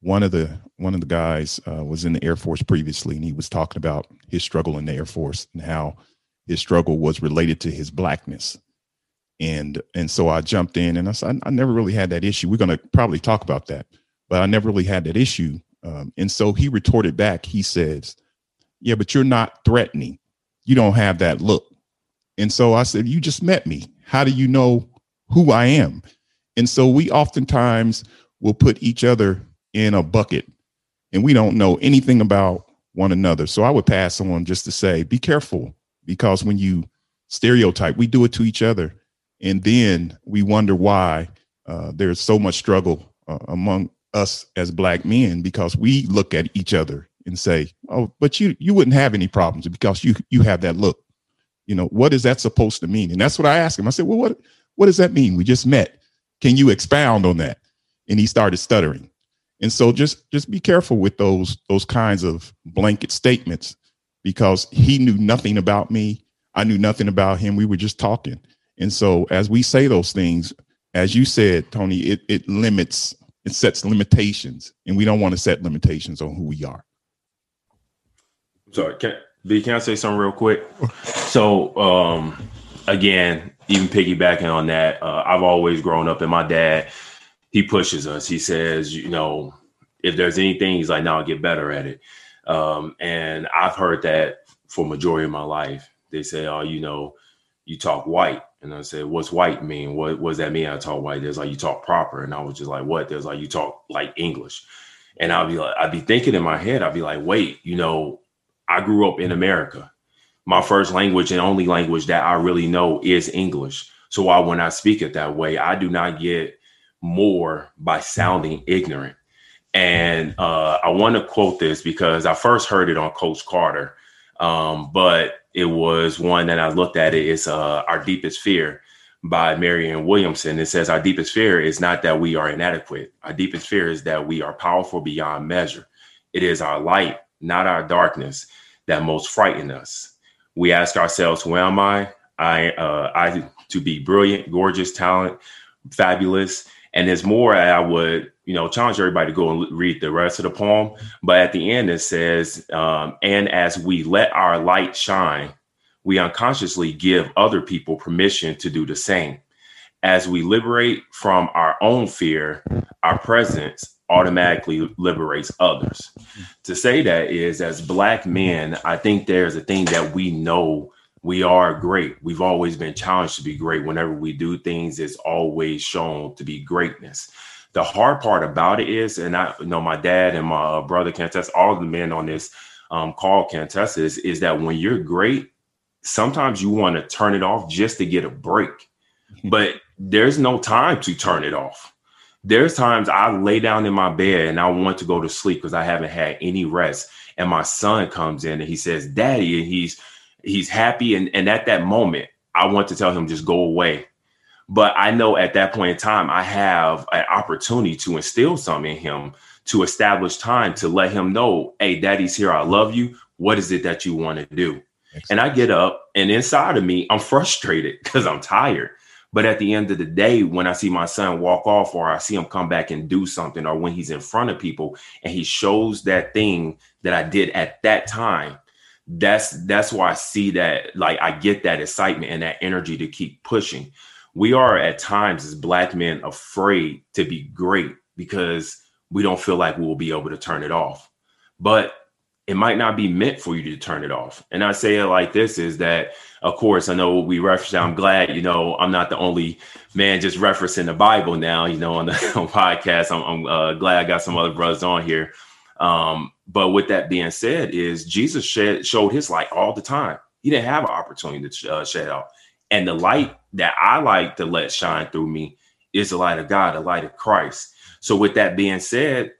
S6: one of the one of the guys uh, was in the Air Force previously, and he was talking about his struggle in the Air Force and how his struggle was related to his blackness. And and so I jumped in and I said, I, I never really had that issue. We're going to probably talk about that, but I never really had that issue. Um, and so he retorted back. He says, "Yeah, but you're not threatening. You don't have that look." And so I said, "You just met me. How do you know who I am?" And so we oftentimes will put each other in a bucket and we don't know anything about one another. So I would pass on just to say, be careful because when you stereotype, we do it to each other. And then we wonder why uh, there's so much struggle uh, among us as black men because we look at each other and say, "Oh, but you you wouldn't have any problems because you you have that look." You know, what is that supposed to mean? And that's what I asked him. I said, "Well, what what does that mean? We just met. Can you expound on that?" And he started stuttering. And so just just be careful with those those kinds of blanket statements because he knew nothing about me. I knew nothing about him. We were just talking. And so as we say those things, as you said, Tony, it, it limits, it sets limitations, and we don't want to set limitations on who we are.
S3: Sorry, can B, can I say something real quick? So um again, even piggybacking on that, uh, I've always grown up and my dad, he pushes us. He says, you know, if there's anything, he's like, now get better at it. Um, and I've heard that for majority of my life. They say, oh, you know, you talk white. And I said, what's white mean? What, what does that mean? I talk white. There's like, you talk proper. And I was just like, what? There's like, you talk like English. And I'll be like, I'd be thinking in my head, I'd be like, wait, you know, I grew up in America. My first language and only language that I really know is English. So why when I speak it that way, I do not get more by sounding ignorant. And uh, I want to quote this because I first heard it on Coach Carter, um, but it was one that I looked at it. It's uh, Our Deepest Fear by Marianne Williamson. It says, Our deepest fear is not that we are inadequate. Our deepest fear is that we are powerful beyond measure. It is our light, not our darkness, that most frighten us. We ask ourselves, Who am I? I, uh, I to be brilliant, gorgeous, talent, fabulous. And there's more I would, you know, challenge everybody to go and read the rest of the poem. But at the end, it says, um, and as we let our light shine, we unconsciously give other people permission to do the same. As we liberate from our own fear, our presence automatically liberates others. To say that is, as Black men, I think there's a thing that we know we are great. We've always been challenged to be great. Whenever we do things, it's always shown to be greatness. The hard part about it is, and I you know my dad and my brother can test, all the men on this um, call can test is, is that when you're great, sometimes you want to turn it off just to get a break. But there's no time to turn it off. There's times I lay down in my bed and I want to go to sleep because I haven't had any rest. And my son comes in and he says, Daddy, and he's he's happy. And, and at that moment i want to tell him just go away. But i know at that point in time i have an opportunity to instill some in him to establish time to let him know hey daddy's here. I love you. What is it that you want to do? Excellent. and i get up and inside of me i'm frustrated [LAUGHS] because i'm tired but at the end of the day, when I see my son walk off or I see him come back and do something, or when he's in front of people and he shows that thing that I did at that time, that's that's why I see that like I get that excitement and that energy to keep pushing. We are at times as black men afraid to be great because we don't feel like we will be able to turn it off. But it might not be meant for you to turn it off. And I say it like this is that, of course, I know we reference, I'm glad, you know, I'm not the only man just referencing the Bible now, you know, on the [LAUGHS] on podcast. I'm, I'm uh, glad I got some other brothers on here. Um, but with that being said, is Jesus shed, showed his light all the time. He didn't have an opportunity to uh, shed out. And the light that I like to let shine through me is the light of God, the light of Christ. So with that being said,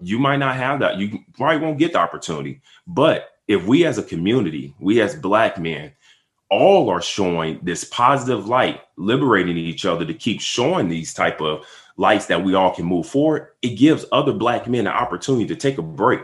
S3: you might not have that. You probably won't get the opportunity. But if we as a community, we as black men, all are showing this positive light, liberating each other to keep showing these type of lights that we all can move forward, it gives other black men an opportunity to take a break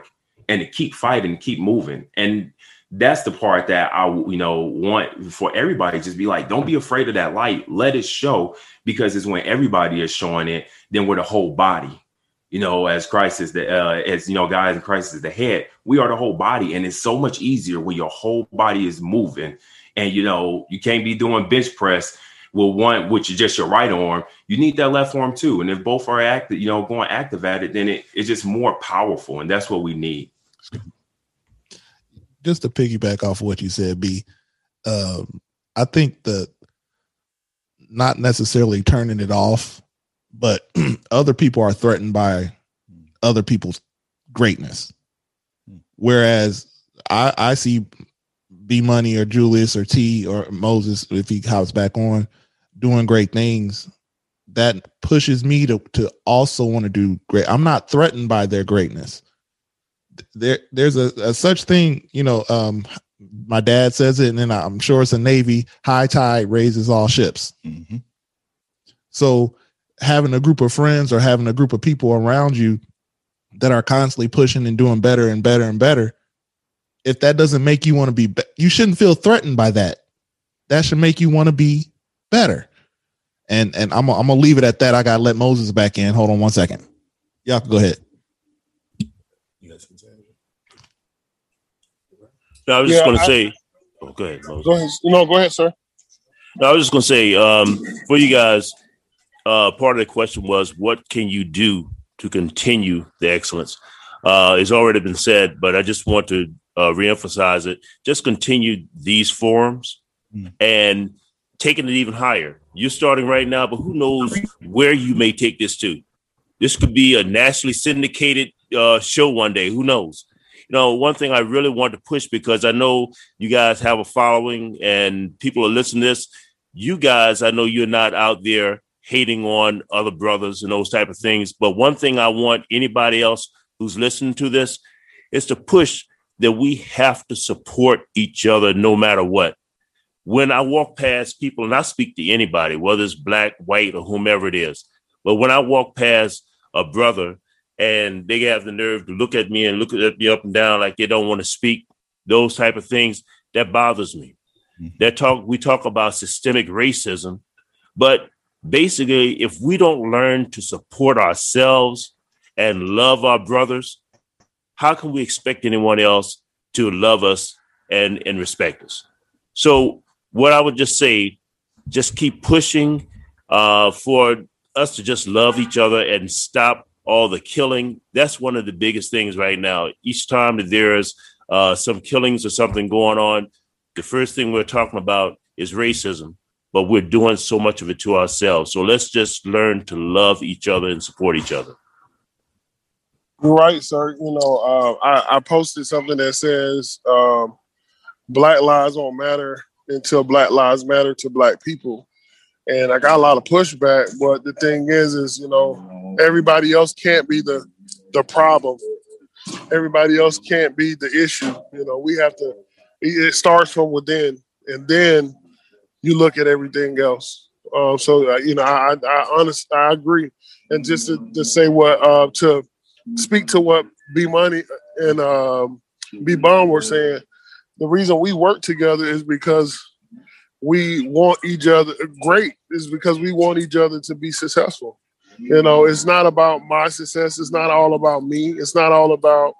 S3: and to keep fighting, keep moving. And that's the part that I, you know, want for everybody. Just be like, don't be afraid of that light. Let it show because it's when everybody is showing it, then we're the whole body. You know, as Christ is the, uh, as you know, guys, Christ is the head. We are the whole body, and it's so much easier when your whole body is moving. And you know, you can't be doing bench press with one, which is just your right arm, you need that left arm too. And if both are active, you know, going active at it, then it, it's just more powerful. And that's what we need.
S1: Just to piggyback off of what you said, B, um, I think that not necessarily turning it off, but [CLEARS THROAT] other people are threatened by other people's greatness. Whereas I, I see B Money or Julius or T or Moses, if he hops back on, doing great things, that pushes me to to also want to do great. I'm not threatened by their greatness. There, there's a, a such thing, you know. Um, my dad says it, and then I'm sure it's a Navy. High tide raises all ships. Mm-hmm. So, having a group of friends or having a group of people around you that are constantly pushing and doing better and better and better, if that doesn't make you want to be, be you shouldn't feel threatened by that. That should make you want to be better. And and I'm I'm gonna leave it at that. I gotta let Moses back in. Hold on one second. Y'all can go ahead.
S8: No, I was just going to
S9: I-
S8: say. Oh, go ahead. Moses.
S9: Go ahead. No, go ahead, sir.
S8: No, I was just going to say um, for you guys, uh, part of the question was, what can you do to continue the excellence? Uh, it's already been said, but I just want to uh, reemphasize it. Just continue these forums and taking it even higher. You're starting right now, but who knows where you may take this to? This could be a nationally syndicated uh, show one day. Who knows? You know, one thing I really want to push because I know you guys have a following and people are listening to this. You guys, I know you're not out there hating on other brothers and those type of things. But one thing I want anybody else who's listening to this is to push that we have to support each other no matter what. When I walk past people, and I speak to anybody, whether it's black, white, or whomever it is, but when I walk past a brother and they have the nerve to look at me and look at me up and down like they don't want to speak, those type of things, that bothers me. Mm-hmm. That talk we talk about systemic racism, but basically, if we don't learn to support ourselves and love our brothers, how can we expect anyone else to love us and, and respect us? So, what I would just say, just keep pushing uh, for us to just love each other and stop all the killing. That's one of the biggest things right now. Each time that there's uh, some killings or something going on, the first thing we're talking about is racism, but we're doing so much of it to ourselves. So let's just learn to love each other and support each other.
S9: Right, sir. You know, uh, I, I posted something that says um, Black lives don't matter until Black lives matter to Black people, and I got a lot of pushback. But the thing is, is you know, everybody else can't be the the problem. Everybody else can't be the issue. You know, we have to. It starts from within, and then you look at everything else. Uh, so uh, you know, I, I, I honest, I agree. And just to, to say what uh, to speak to what B Money and um, B Bomb were saying, the reason we work together is because we want each other great. Is because we want each other to be successful. You know, it's not about my success. It's not all about me. It's not all about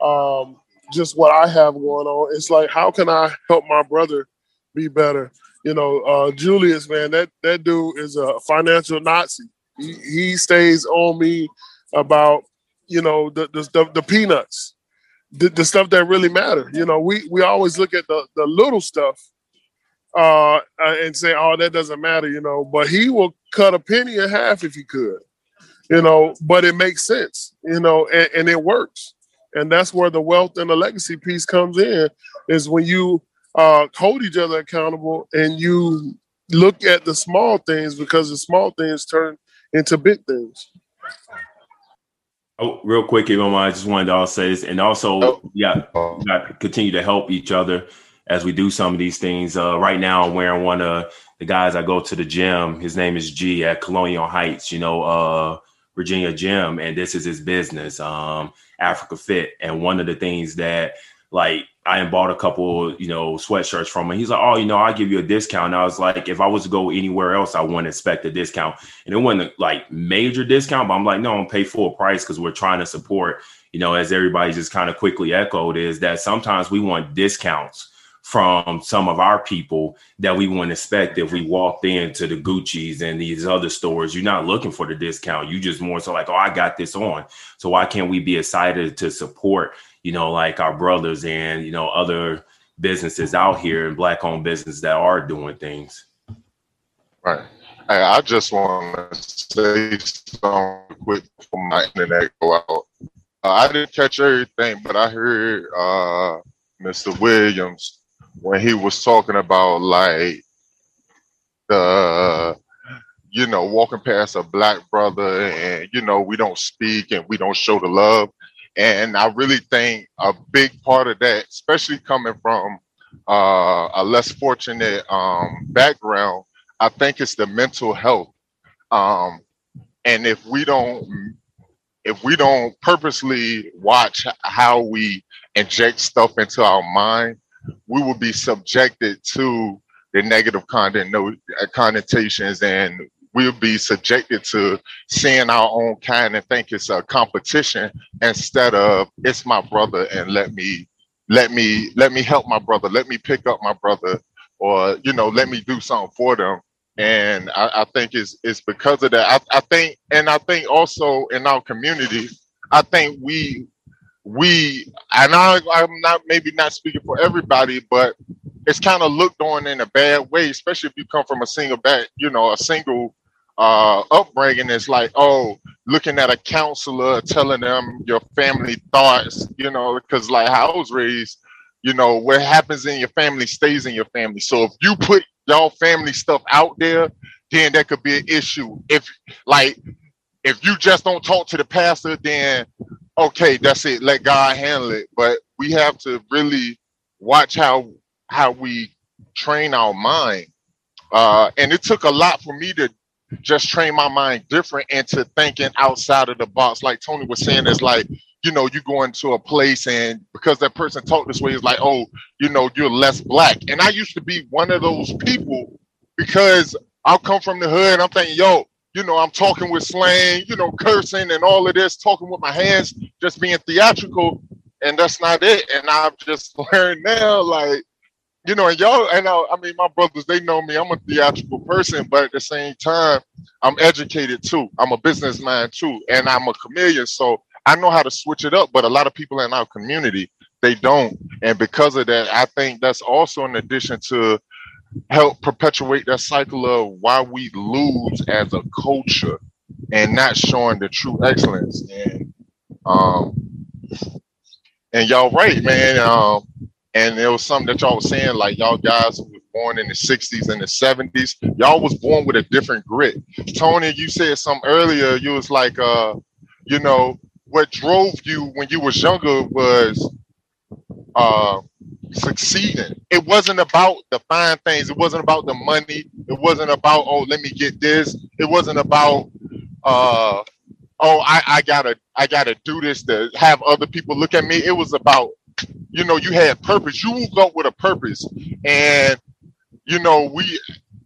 S9: um, just what I have going on. It's like, how can I help my brother be better? You know, uh, Julius, man, that that dude is a financial Nazi. He, he stays on me about you know the the, the, the peanuts, the, the stuff that really matter. You know, we we always look at the the little stuff uh, uh, and say, "Oh, that doesn't matter," you know. But he will cut a penny in half if he could, you know. But it makes sense, you know, and, and it works. And that's where the wealth and the legacy piece comes in. Is when you uh, hold each other accountable and you look at the small things because the small things turn into big things.
S3: Oh, real quick, if you don't mind, I just wanted to all say this, and also, yeah, we got to continue to help each other as we do some of these things. Uh, right now, I'm wearing one of the guys I go to the gym. His name is G at Colonial Heights, you know, uh, Virginia Gym, and this is his business, um, Africa Fit. And one of the things that, like, I bought a couple, you know, sweatshirts from him. He's like, "Oh, you know, I'll give you a discount." And I was like, "If I was to go anywhere else, I wouldn't expect a discount." And it wasn't like major discount, but I'm like, "No, I'm pay full price because we're trying to support." You know, as everybody just kind of quickly echoed, is that sometimes we want discounts from some of our people that we wouldn't expect if we walked into the Gucci's and these other stores. You're not looking for the discount. You just more so like, oh, I got this on. So why can't we be excited to support, you know, like our brothers and, you know, other businesses out here and black owned businesses that are doing things.
S2: Right. Hey, I just want to say something quick before my internet go out. Uh, I didn't catch everything, but I heard uh, Mr. Williams when he was talking about like the you know walking past a black brother and you know we don't speak and we don't show the love and i really think a big part of that especially coming from uh, a less fortunate um, background i think it's the mental health. Um, and if we don't if we don't purposely watch how we inject stuff into our mind, we will be subjected to the negative content, no, uh, connotations, and we'll be subjected to seeing our own kind and think it's a competition instead of it's my brother and let me let me let me help my brother, let me pick up my brother, or you know, let me do something for them. And I, I think it's it's because of that. I, I think, and I think also in our community, I think we we and I, I'm not maybe not speaking for everybody, but it's kind of looked on in a bad way, especially if you come from a single back, you know, a single uh upbringing. is like, oh, looking at a counselor, telling them your family thoughts, you know, because like how I was raised, you know, what happens in your family stays in your family. So if you put y'all family stuff out there, then that could be an issue. If like if you just don't talk to the pastor, then okay, that's it. Let God handle it. But we have to really watch how how we train our mind. Uh, and it took a lot for me to just train my mind different into thinking outside of the box. Like Tony was saying, it's like, you know, you go into a place and because that person talked this way, it's like, oh, you know, you're less black. And I used to be one of those people because I'll come from the hood. I'm thinking, yo, you know, I'm talking with slang, you know, cursing and all of this, talking with my hands, just being theatrical, and that's not it. And I've just [LAUGHS] learned now, like, you know, and y'all, and I, I mean, my brothers, they know me. I'm a theatrical person, but at the same time, I'm educated too. I'm a businessman too, and I'm a chameleon. So I know how to switch it up. But a lot of people in our community, they don't. And because of that, I think that's also in addition to help perpetuate that cycle of why we lose as a culture and not showing the true excellence. And um and y'all right, man. Um and it was something that y'all was saying, like y'all guys who was born in the 60s and the 70s, y'all was born with a different grit. Tony, you said something earlier, you was like uh, you know, what drove you when you was younger was uh succeeding. It wasn't about the fine things. It wasn't about the money. It wasn't about oh let me get this. It wasn't about uh oh I, I gotta I gotta do this to have other people look at me. It was about you know you had purpose. You woke up with a purpose, and you know we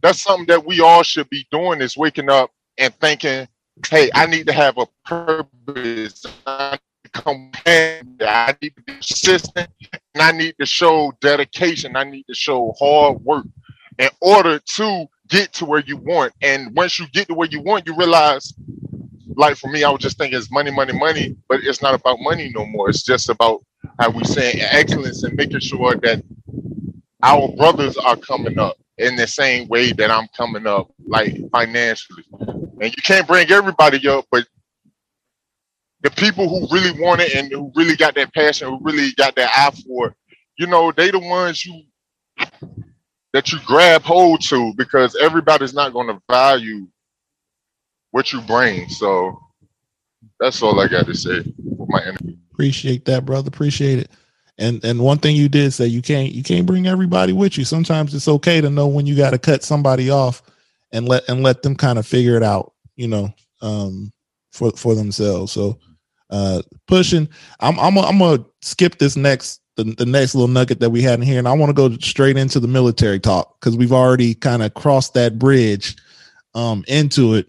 S2: that's something that we all should be doing is waking up and thinking, hey, I need to have a purpose. I come I need to be consistent and I need to show dedication. I need to show hard work in order to get to where you want. And once you get to where you want, you realize, like for me, I was just thinking it's money, money, money, but it's not about money no more. It's just about how we saying excellence and making sure that our brothers are coming up in the same way that I'm coming up, like financially. And you can't bring everybody up, but the people who really want it and who really got that passion, who really got that eye for it, you know, they the ones you that you grab hold to because everybody's not going to value what you bring. So that's all I got to say for my interview.
S1: Appreciate that, brother. Appreciate it. And and one thing you did say you can't you can't bring everybody with you. Sometimes it's okay to know when you got to cut somebody off and let and let them kind of figure it out, you know, um, for for themselves. So uh pushing. I'm I'm I'm gonna skip this next the, the next little nugget that we had in here, and I want to go straight into the military talk because we've already kind of crossed that bridge um into it,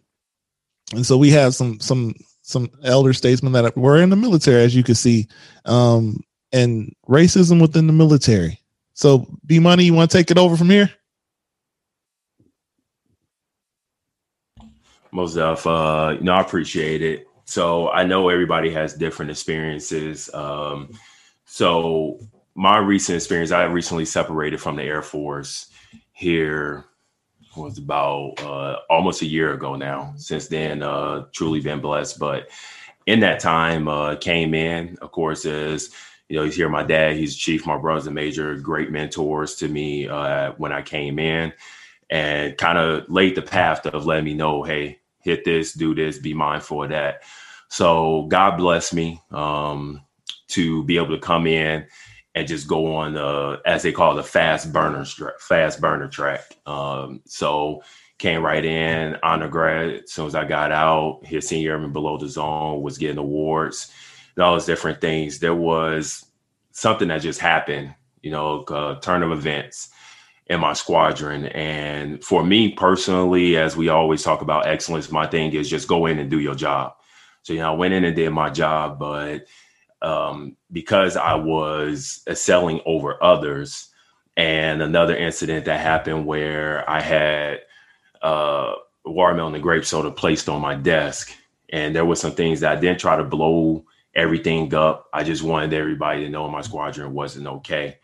S1: and so we have some some some elder statesmen that were in the military, as you can see, um, and racism within the military. So, B Money, you want to take it over from here?
S3: Most of, uh, you know, I appreciate it. So I know everybody has different experiences. Um, so my recent experience, I recently separated from the Air Force here was about uh, almost a year ago now. Since then, uh, truly been blessed. But in that time, uh, came in, of course, as you know, he's here. My dad, he's chief. My brother's a major, great mentors to me uh, when I came in, and kind of laid the path of letting me know, hey, hit this, do this, be mindful of that. So God bless me um, to be able to come in and just go on, uh, as they call the fast burner fast burner track. Um, so came right in, honor grad. As soon as I got out, hit senior and below the zone, was getting awards, and all those different things. There was something that just happened, you know, turn of events in my squadron. And for me personally, as we always talk about excellence, my thing is just go in and do your job. So, you know, I went in and did my job, but um, because I was excelling over others, and another incident that happened where I had uh, watermelon and grape soda placed on my desk, and there were some things that I didn't try to blow everything up. I just wanted everybody to know my squadron wasn't okay.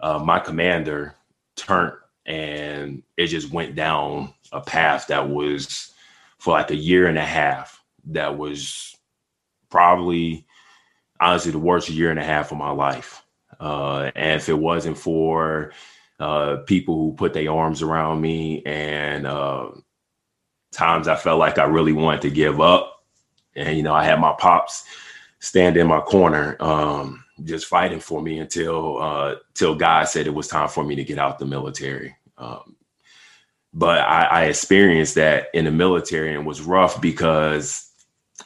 S3: Uh, my commander turned and it just went down a path that was for like a year and a half that was probably honestly the worst year and a half of my life uh, and if it wasn't for uh, people who put their arms around me and uh, times i felt like i really wanted to give up and you know i had my pops stand in my corner um, just fighting for me until uh, till God said it was time for me to get out the military. Um, but I, I experienced that in the military and was rough because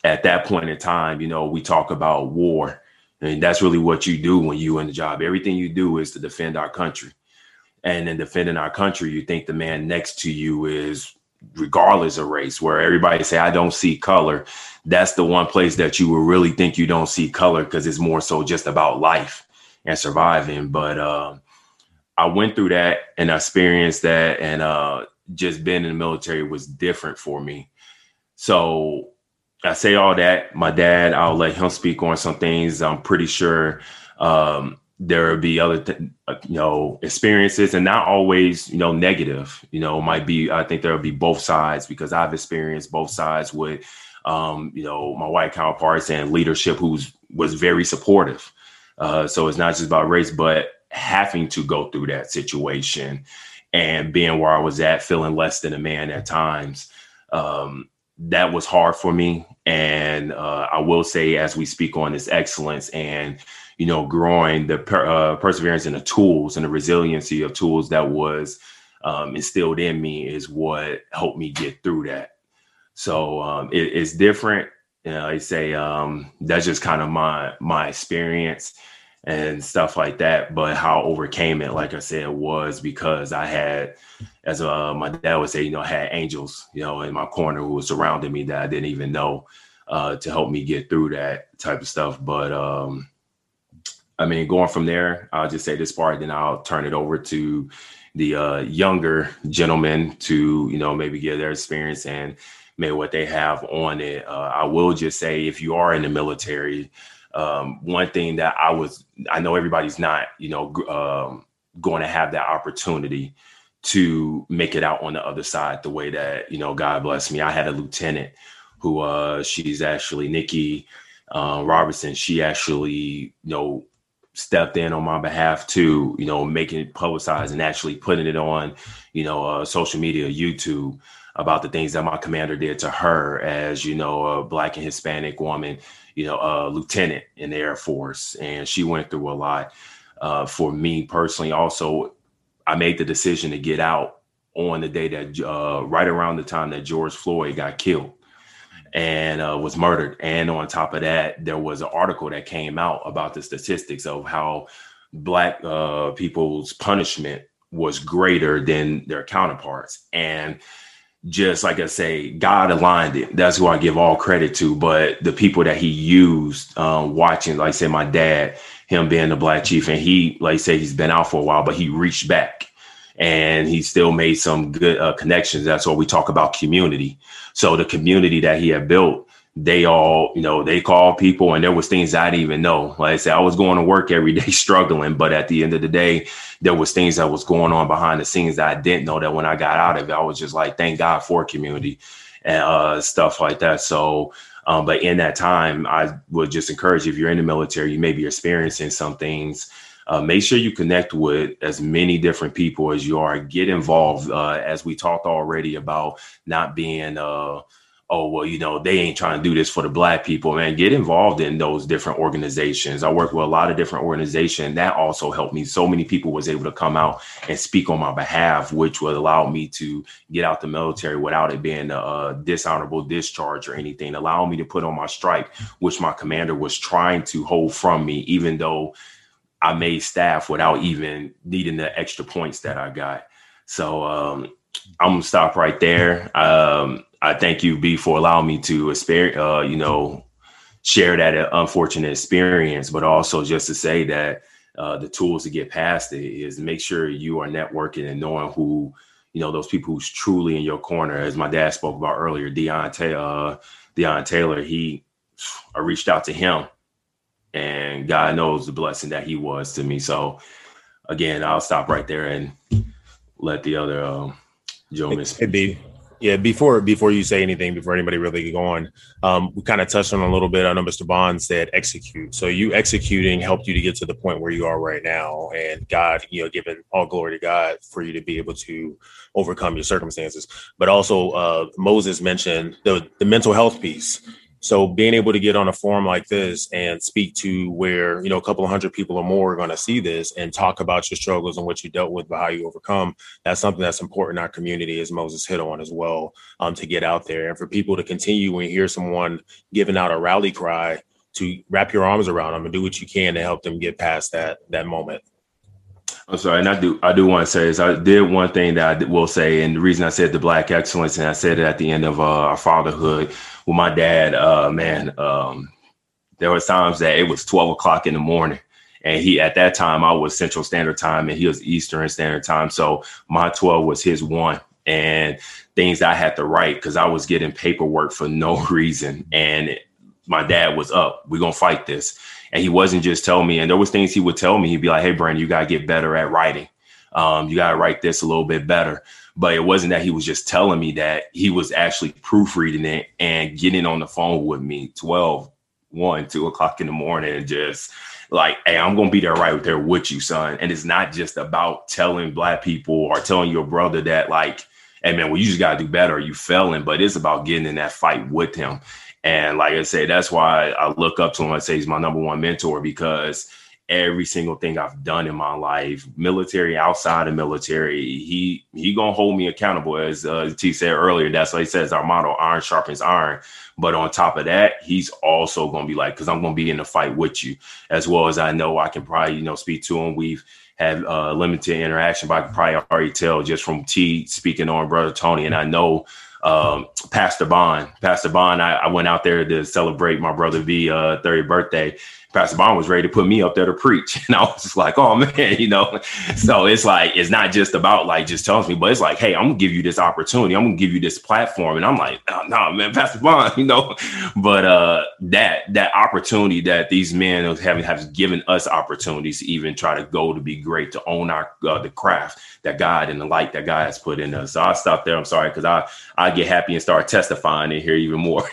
S3: at that point in time, you know, we talk about war, and that's really what you do when you in the job. Everything you do is to defend our country, and in defending our country, you think the man next to you is regardless of race, where everybody say, I don't see color. That's the one place that you will really think you don't see color because it's more so just about life and surviving. But uh, I went through that and I experienced that, and uh, just being in the military was different for me. So I say all that. My dad, I'll let him speak on some things. I'm pretty sure um, there will be other th- uh, you know experiences and not always you know negative you know might be i think there will be both sides because i've experienced both sides with um, you know my white counterparts and leadership who's was very supportive uh, so it's not just about race but having to go through that situation and being where i was at feeling less than a man at times um, that was hard for me and uh, i will say as we speak on this excellence and you know, growing the per, uh, perseverance and the tools and the resiliency of tools that was um, instilled in me is what helped me get through that. So um, it, it's different. You know, I say um, that's just kind of my my experience and stuff like that. But how I overcame it, like I said, was because I had, as uh, my dad would say, you know, I had angels, you know, in my corner who was surrounding me that I didn't even know uh, to help me get through that type of stuff. But um, I mean, going from there, I'll just say this part, then I'll turn it over to the uh, younger gentlemen to, you know, maybe get their experience and maybe what they have on it. Uh, I will just say, if you are in the military, um, one thing that I was, I know everybody's not, you know, um, going to have that opportunity to make it out on the other side the way that, you know, God bless me. I had a lieutenant who, uh, she's actually Nikki uh, Robertson. She actually, you know, stepped in on my behalf to, you know, making it publicized and actually putting it on, you know, uh, social media, YouTube about the things that my commander did to her as, you know, a black and Hispanic woman, you know, a lieutenant in the Air Force. And she went through a lot. Uh, for me personally, also, I made the decision to get out on the day that, uh, right around the time that George Floyd got killed and uh, was murdered. And on top of that, there was an article that came out about the statistics of how black uh, people's punishment was greater than their counterparts. And just like I say, God aligned it. That's who I give all credit to. But the people that he used, um, watching, like I say, my dad, him being the black chief, and he, like say, he's been out for a while, but he reached back and he still made some good uh, connections. That's what we talk about community. So the community that he had built, they all, you know, they called people and there was things I didn't even know. Like I said, I was going to work every [LAUGHS] day struggling, but at the end of the day, there was things that was going on behind the scenes that I didn't know that when I got out of it, I was just like, thank God for community and uh, stuff like that. So, um, but in that time, I would just encourage if you're in the military, you may be experiencing some things uh, make sure you connect with as many different people as you are. Get involved, uh, as we talked already about not being uh, oh well you know they ain't trying to do this for the black people man get involved in those different organizations. I work with a lot of different organizations that also helped me. So many people was able to come out and speak on my behalf which would allow me to get out the military without it being a, dishonorable discharge or anything allow me to put on my stripe which my commander was trying to hold from me even though i made staff without even needing the extra points that i got. So um, i'm gonna stop right there um, I thank you, B, for allowing me to experience, uh, you know, share that unfortunate experience, but also just to say that uh, the tools to get past it is make sure you are networking and knowing who, you know, those people who's truly in your corner. As my dad spoke about earlier, Deion uh, Deion Taylor, he, I reached out to him, and God knows the blessing that he was to me. So, again, I'll stop right there and let the other um, gentleman
S7: speak. Hey, yeah, before before you say anything, before anybody really get going, um, we kind of touched on a little bit. I know Mr. Bond said execute. So you executing helped you to get to the point where you are right now, and God, you know, giving all glory to God for you to be able to overcome your circumstances. But also, uh, Moses mentioned the the mental health piece. So being able to get on a forum like this and speak to where, you know, a couple hundred people or more are going to see this and talk about your struggles and what you dealt with, but how you overcome, that's something that's important in our community, as Moses hit on as well, um, to get out there and for people to continue when you hear someone giving out a rally cry to wrap your arms around them and do what you can to help them get past that that moment.
S3: I'm sorry, and I do I do want to say is I did one thing that I will say, and the reason I said the black excellence, and I said it at the end of uh, our fatherhood with my dad, uh, man, um, there was times that it was 12 o'clock in the morning. And he, at that time, I was Central Standard Time and he was Eastern Standard Time. So my 12 was his one. And things I had to write because I was getting paperwork for no [LAUGHS] reason. And my dad was up. We're to fight this. And he wasn't just telling me, and there was things he would tell me. He'd be like, hey, Brandon, you got to get better at writing. Um, you got to write this a little bit better. But it wasn't that he was just telling me that he was actually proofreading it and getting on the phone with me 12, 1, 2 o'clock in the morning and just like, hey, I'm gonna be there right there with you, son. And it's not just about telling black people or telling your brother that, like, hey man, well, you just gotta do better, you failing, but it's about getting in that fight with him. And like I say, that's why I look up to him. I say he's my number one mentor because every single thing I've done in my life, military, outside of military. He he gonna hold me accountable, as uh, T said earlier. That's what he says. Our motto: iron sharpens iron. But on top of that, he's also gonna be like, because I'm gonna be in the fight with you, as well as I know I can probably you know speak to him. We've had uh, limited interaction, but I can probably already tell just from T speaking on brother Tony, and I know um, Pastor Bond. Pastor Bond, I, I, went out there to celebrate my brother V uh, 30th birthday, Pastor Bond was ready to put me up there to preach. [LAUGHS] And I was just like, oh man, [LAUGHS] you know. So it's like, it's not just about like just tells me, but it's like, hey, I'm gonna give you this opportunity. I'm gonna give you this platform. And I'm like, oh, no, nah, man, [LAUGHS] Pastor Bond, you know. But uh that that opportunity that these men have have given us opportunities to even try to go to be great, to own our uh, the craft that God and the light that God has put in us. So I'll stop there. I'm sorry, because I I get happy and start testifying and hear even more.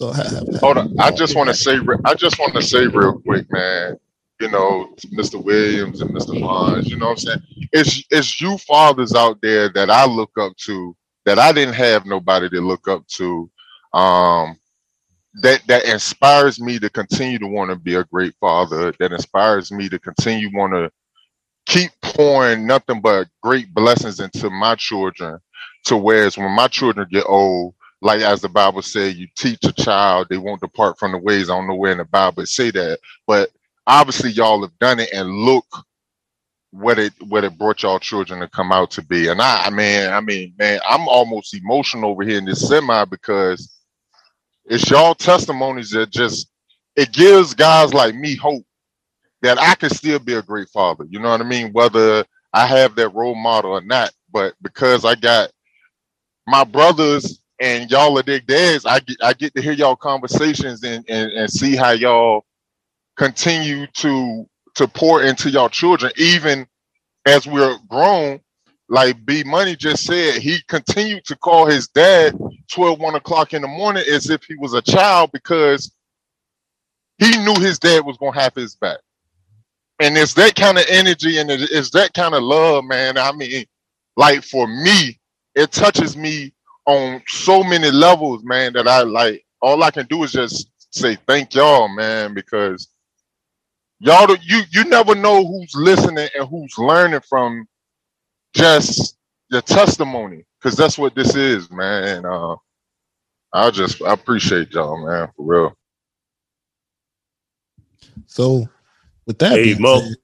S2: So hold on. I just want to say. I just want to say real quick, man. You know, Mr. Williams and Mr. Bonds. You know what I'm saying? It's it's you fathers out there that I look up to. That I didn't have nobody to look up to. Um, that that inspires me to continue to want to be a great father. That inspires me to continue want to keep pouring nothing but great blessings into my children. To whereas when my children get old, like as the Bible said, you teach a child, they won't depart from the ways. I don't know where in the Bible say that, but obviously y'all have done it and look what it what it brought y'all children to come out to be. And I, I mean, I mean, man, I'm almost emotional over here in this semi because it's y'all testimonies that just it gives guys like me hope that I can still be a great father. You know what I mean? Whether I have that role model or not, but because I got my brothers and y'all are their dads. I get I get to hear y'all conversations and, and and see how y'all continue to to pour into y'all children, even as we're grown. Like B Money just said, he continued to call his dad 12, 1 o'clock in the morning as if he was a child because he knew his dad was gonna have his back. And it's that kind of energy and it's that kind of love, man. I mean, like for me, it touches me on so many levels, man, that I like all I can do is just say thank y'all, man, because y'all do- you you never know who's listening and who's learning from just your testimony, because that's what this is, man. And uh I just I appreciate y'all, man, for real.
S1: So, with that,
S8: Hey,
S1: being
S8: Mo.
S1: said-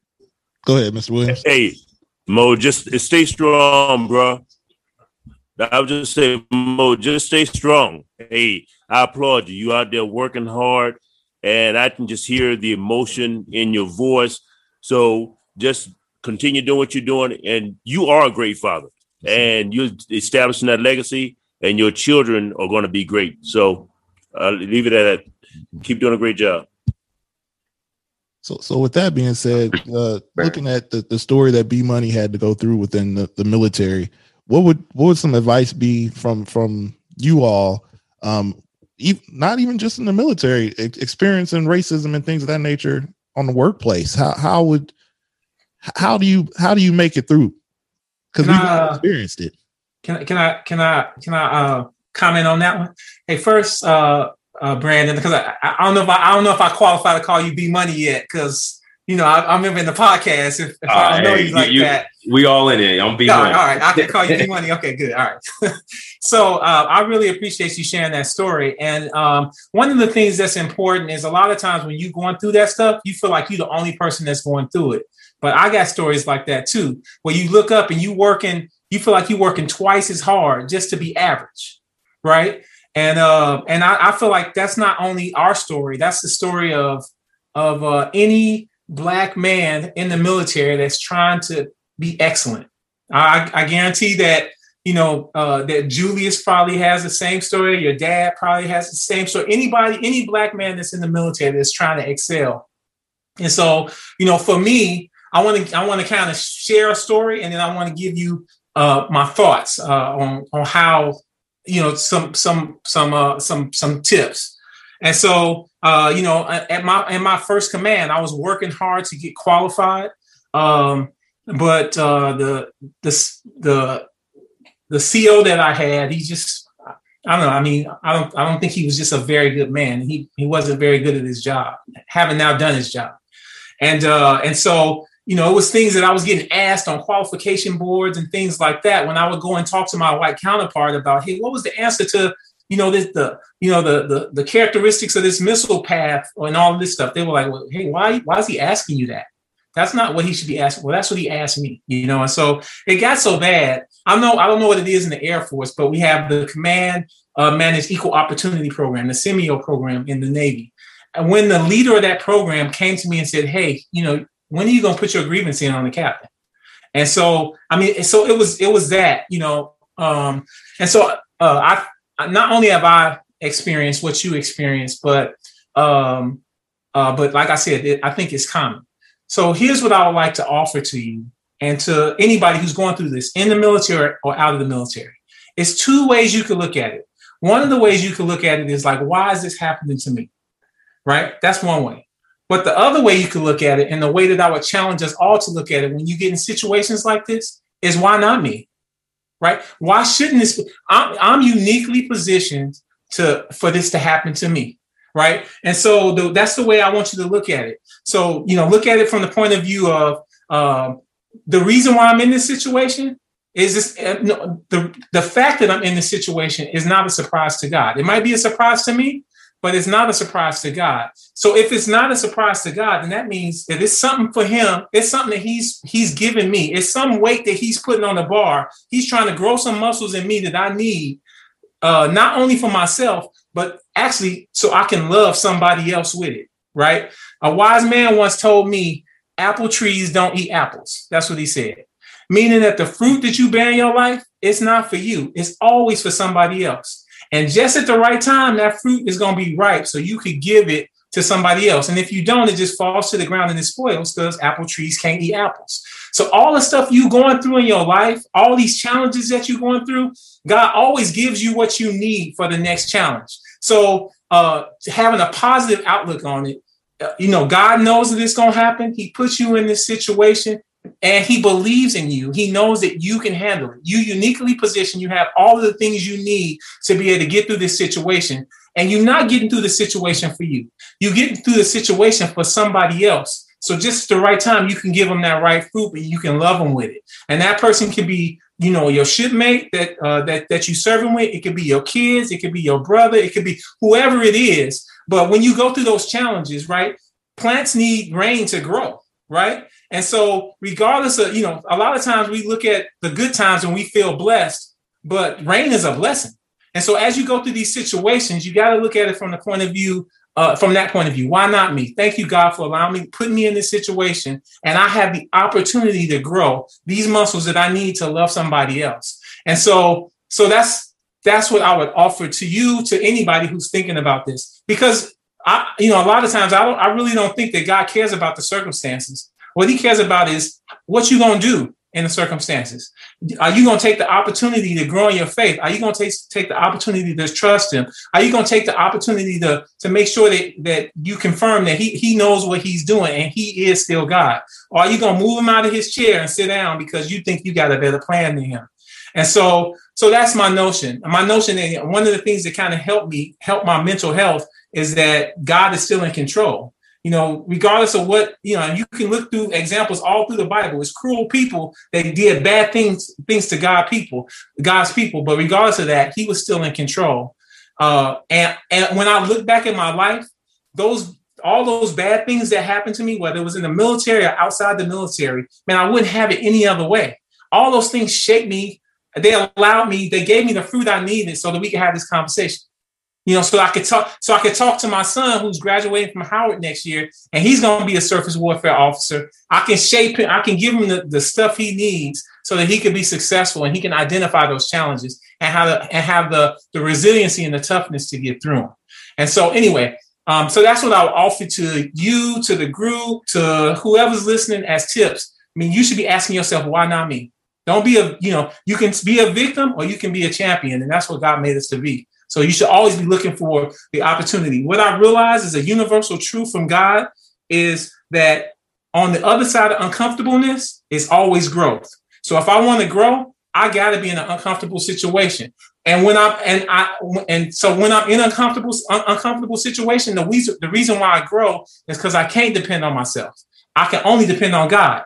S1: go ahead, Mr. Williams.
S8: Hey, Mo, just stay strong, bro. I would just say, Mo, just stay strong. Hey, I applaud you. You out there working hard, and I can just hear the emotion in your voice. So just continue doing what you're doing, and you are a great father, and you're establishing that legacy, and your children are going to be great. So uh, leave it at that. Keep doing a great job.
S1: So, so with that being said, uh, looking at the, the story that B Money had to go through within the, the military, what would what would some advice be from from you all? Um, ev- not even just in the military, experiencing racism and things of that nature on the workplace. How how would how do you how do you make it through? Because we
S10: Can I, uh,
S1: experienced it.
S10: Can can I can I can I uh, comment on that one? Hey, first, uh, uh, Brandon, because I, I don't know if I, I don't know if I qualify to call you B Money yet, because you know I, remember in the podcast if, if I know
S3: hey,
S10: you like
S3: you-
S10: that.
S3: We all in it. I'm being
S10: all right, all right, I can call you [LAUGHS] B Money. Okay, good. All right. [LAUGHS] so uh, I really appreciate you sharing that story. And um, one of the things that's important is a lot of times when you're going through that stuff, you feel like you're the only person that's going through it. But I got stories like that too, where you look up and you working, you feel like you're working twice as hard just to be average, right? And uh, and I, I feel like that's not only our story; that's the story of of uh, any black man in the military that's trying to be excellent. I, I guarantee that you know uh, that Julius probably has the same story. Your dad probably has the same story. Anybody, any black man that's in the military that's trying to excel. And so, you know, for me, I want to I want to kind of share a story, and then I want to give you uh, my thoughts uh, on on how you know some some some uh, some some tips. And so, uh, you know, at my in my first command, I was working hard to get qualified. Um, but uh, the the the the CO that I had, he just I don't know. I mean, I don't I don't think he was just a very good man. He he wasn't very good at his job, having now done his job. And uh, and so you know, it was things that I was getting asked on qualification boards and things like that. When I would go and talk to my white counterpart about, hey, what was the answer to you know this the you know the the, the characteristics of this missile path and all of this stuff? They were like, well, hey, why why is he asking you that? That's not what he should be asking. Well, that's what he asked me, you know. And so it got so bad. I know I don't know what it is in the Air Force, but we have the Command uh, Managed Equal Opportunity Program, the CMEO program in the Navy. And when the leader of that program came to me and said, "Hey, you know, when are you going to put your grievance in on the captain?" And so, I mean, so it was it was that, you know. Um, and so, uh, I not only have I experienced what you experienced, but um, uh, but like I said, it, I think it's common. So here's what I would like to offer to you and to anybody who's going through this in the military or out of the military. It's two ways you could look at it. One of the ways you could look at it is like, why is this happening to me? Right? That's one way. But the other way you could look at it, and the way that I would challenge us all to look at it when you get in situations like this, is why not me? Right? Why shouldn't this? I'm, I'm uniquely positioned to for this to happen to me right? And so the, that's the way I want you to look at it. So you know, look at it from the point of view of um, the reason why I'm in this situation is this uh, no, the the fact that I'm in this situation is not a surprise to God. It might be a surprise to me, but it's not a surprise to God. So if it's not a surprise to God, then that means that it's something for Him. It's something that He's He's giving me. It's some weight that He's putting on the bar. He's trying to grow some muscles in me that I need, uh, not only for myself, but actually so I can love somebody else with it, right? A wise man once told me, apple trees don't eat apples. That's what he said. Meaning that the fruit that you bear in your life, it's not for you. It's always for somebody else. And just at the right time, that fruit is going to be ripe so you could give it to somebody else. And if you don't, it just falls to the ground and it spoils because apple trees can't eat apples. So all the stuff you're going through in your life, all these challenges that you're going through, God always gives you what you need for the next challenge. So uh, having a positive outlook on it, uh, you know, God knows that it's going to happen. He puts you in this situation. And he believes in you. He knows that you can handle it. You uniquely positioned. You have all of the things you need to be able to get through this situation. And you're not getting through the situation for you. You're getting through the situation for somebody else. So just at the right time, you can give them that right fruit, but you can love them with it. And that person can be, you know, your shipmate that uh, that that you serving with. It could be your kids. It could be your brother. It could be whoever it is. But when you go through those challenges, right? Plants need rain to grow, right? And so, regardless of, you know, a lot of times we look at the good times and we feel blessed, but rain is a blessing. And so, as you go through these situations, you got to look at it from the point of view, uh, from that point of view. Why not me? Thank you, God, for allowing me, putting me in this situation, and I have the opportunity to grow these muscles that I need to love somebody else. And so, so that's that's what I would offer to you, to anybody who's thinking about this, because I, you know, a lot of times I don't, I really don't think that God cares about the circumstances. What he cares about is what you're gonna do in the circumstances. Are you gonna take the opportunity to grow in your faith? Are you gonna take take the opportunity to trust him? Are you gonna take the opportunity to to make sure that that you confirm that he he knows what he's doing and he is still God? Or are you gonna move him out of his chair and sit down because you think you got a better plan than him? And so so that's my notion. My notion that one of the things that kind of helped me help my mental health is that God is still in control you know, regardless of what, you know, you can look through examples all through the Bible. It's cruel people that did bad things, things to God people, God's people. But regardless of that, he was still in control. Uh, and, and when I look back at my life, those all those bad things that happened to me, whether it was in the military or outside the military, man, I wouldn't have it any other way. All those things shaped me. They allowed me, they gave me the fruit I needed so that we could have this conversation you know, so I could talk, so I could talk to my son who's graduating from Howard next year, and he's going to be a surface warfare officer. I can shape him, I can give him the, the stuff he needs so that he can be successful and he can identify those challenges and how to and have the the resiliency and the toughness to get through them. And so, anyway, um, so that's what I would offer to you, to the group, to whoever's listening as tips. I mean, you should be asking yourself, why not me? Don't be a, you know, you can be a victim or you can be a champion, and that's what God made us to be. So you should always be looking for the opportunity. What I realize is a universal truth from God is that on the other side of uncomfortableness is always growth. So if I want to grow, I got to be in an uncomfortable situation. And when I'm and I and so when I'm in uncomfortable un- uncomfortable situation, the reason the reason why I grow is because I can't depend on myself. I can only depend on God.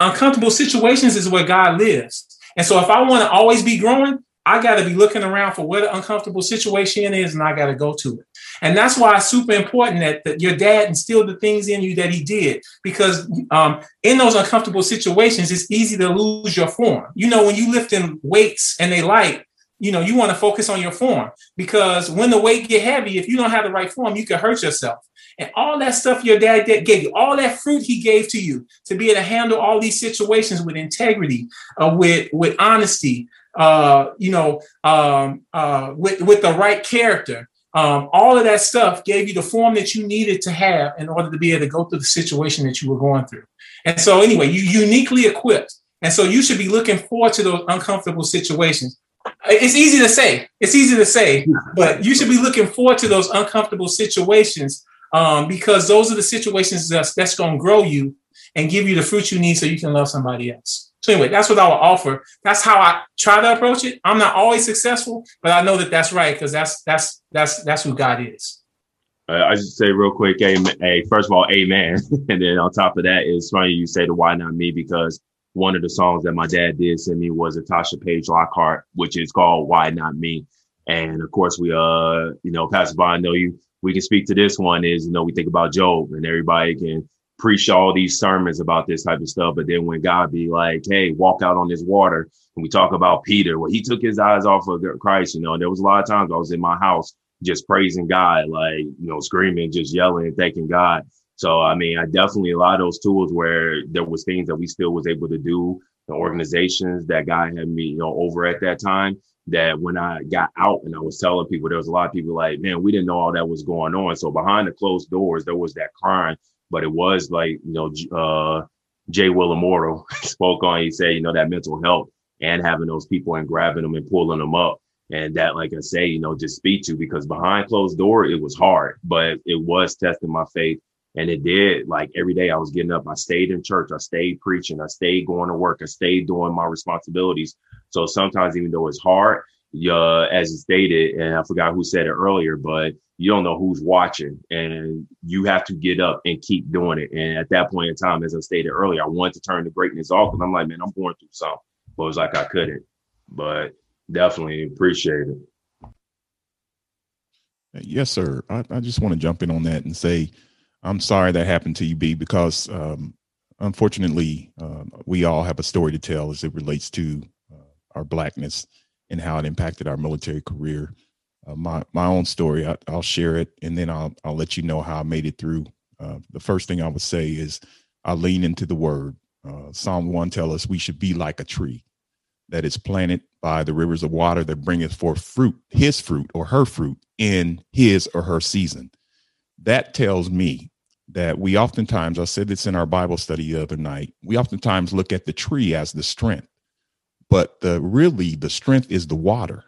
S10: Uncomfortable situations is where God lives. And so if I want to always be growing, I got to be looking around for where the uncomfortable situation is and I got to go to it. And that's why it's super important that, that your dad instilled the things in you that he did. Because um, in those uncomfortable situations, it's easy to lose your form. You know, when you lift in weights and they light, you know, you want to focus on your form because when the weight get heavy, if you don't have the right form, you can hurt yourself. And all that stuff your dad gave you, all that fruit he gave to you to be able to handle all these situations with integrity, uh, with with honesty, uh, you know, um, uh, with, with the right character. Um, all of that stuff gave you the form that you needed to have in order to be able to go through the situation that you were going through. And so, anyway, you uniquely equipped. And so, you should be looking forward to those uncomfortable situations. It's easy to say, it's easy to say, but you should be looking forward to those uncomfortable situations um, because those are the situations that's, that's going to grow you and give you the fruit you need so you can love somebody else. So anyway, that's what I will offer. That's how I try to approach it. I'm not always successful, but I know that that's right because that's that's that's that's who God is.
S3: Uh, I just say real quick, amen. Hey, first of all, amen. [LAUGHS] and then on top of that, it's funny you say the why not me because one of the songs that my dad did send me was a Tasha Page Lockhart, which is called Why Not Me. And of course, we uh, you know, Pastor Bond, know you. We can speak to this one is you know we think about Job, and everybody can preach all these sermons about this type of stuff. But then when God be like, hey, walk out on this water, and we talk about Peter, well, he took his eyes off of Christ, you know, and there was a lot of times I was in my house just praising God, like, you know, screaming, just yelling thanking God. So, I mean, I definitely a lot of those tools where there was things that we still was able to do, the organizations that God had me, you know, over at that time that when I got out and I was telling people, there was a lot of people like, man, we didn't know all that was going on. So behind the closed doors, there was that crying but it was like you know uh, Jay Will Immortal [LAUGHS] spoke on. He said you know that mental health and having those people and grabbing them and pulling them up. And that, like I say, you know, just speak to because behind closed door, it was hard, but it was testing my faith And it did. Like every day I was getting up, I stayed in church, I stayed preaching, I stayed going to work, I stayed doing my responsibilities. So sometimes, even though it's hard, uh, as stated, and I forgot who said it earlier, but you don't know who's watching, and you have to get up and keep doing it. And at that point in time, as I stated earlier, I wanted to turn the greatness off, and I'm like, man, I'm going through something, but it was like I couldn't. But definitely appreciate it.
S6: Yes, sir. I, I just want to jump in on that and say, I'm sorry that happened to you, B, because um, unfortunately, uh, we all have a story to tell as it relates to uh, our blackness and how it impacted our military career. Uh, my my own story, I, will share it, and then I'll I'll let you know how I made it through. Uh, the first thing I would say is I lean into the Word. Uh, Psalm one tells us we should be like a tree that is planted by the rivers of water that bringeth forth fruit, his fruit or her fruit in his or her season. That tells me that we oftentimes, I said this in our Bible study the other night, we oftentimes look at the tree as the strength, but the really the strength is the water.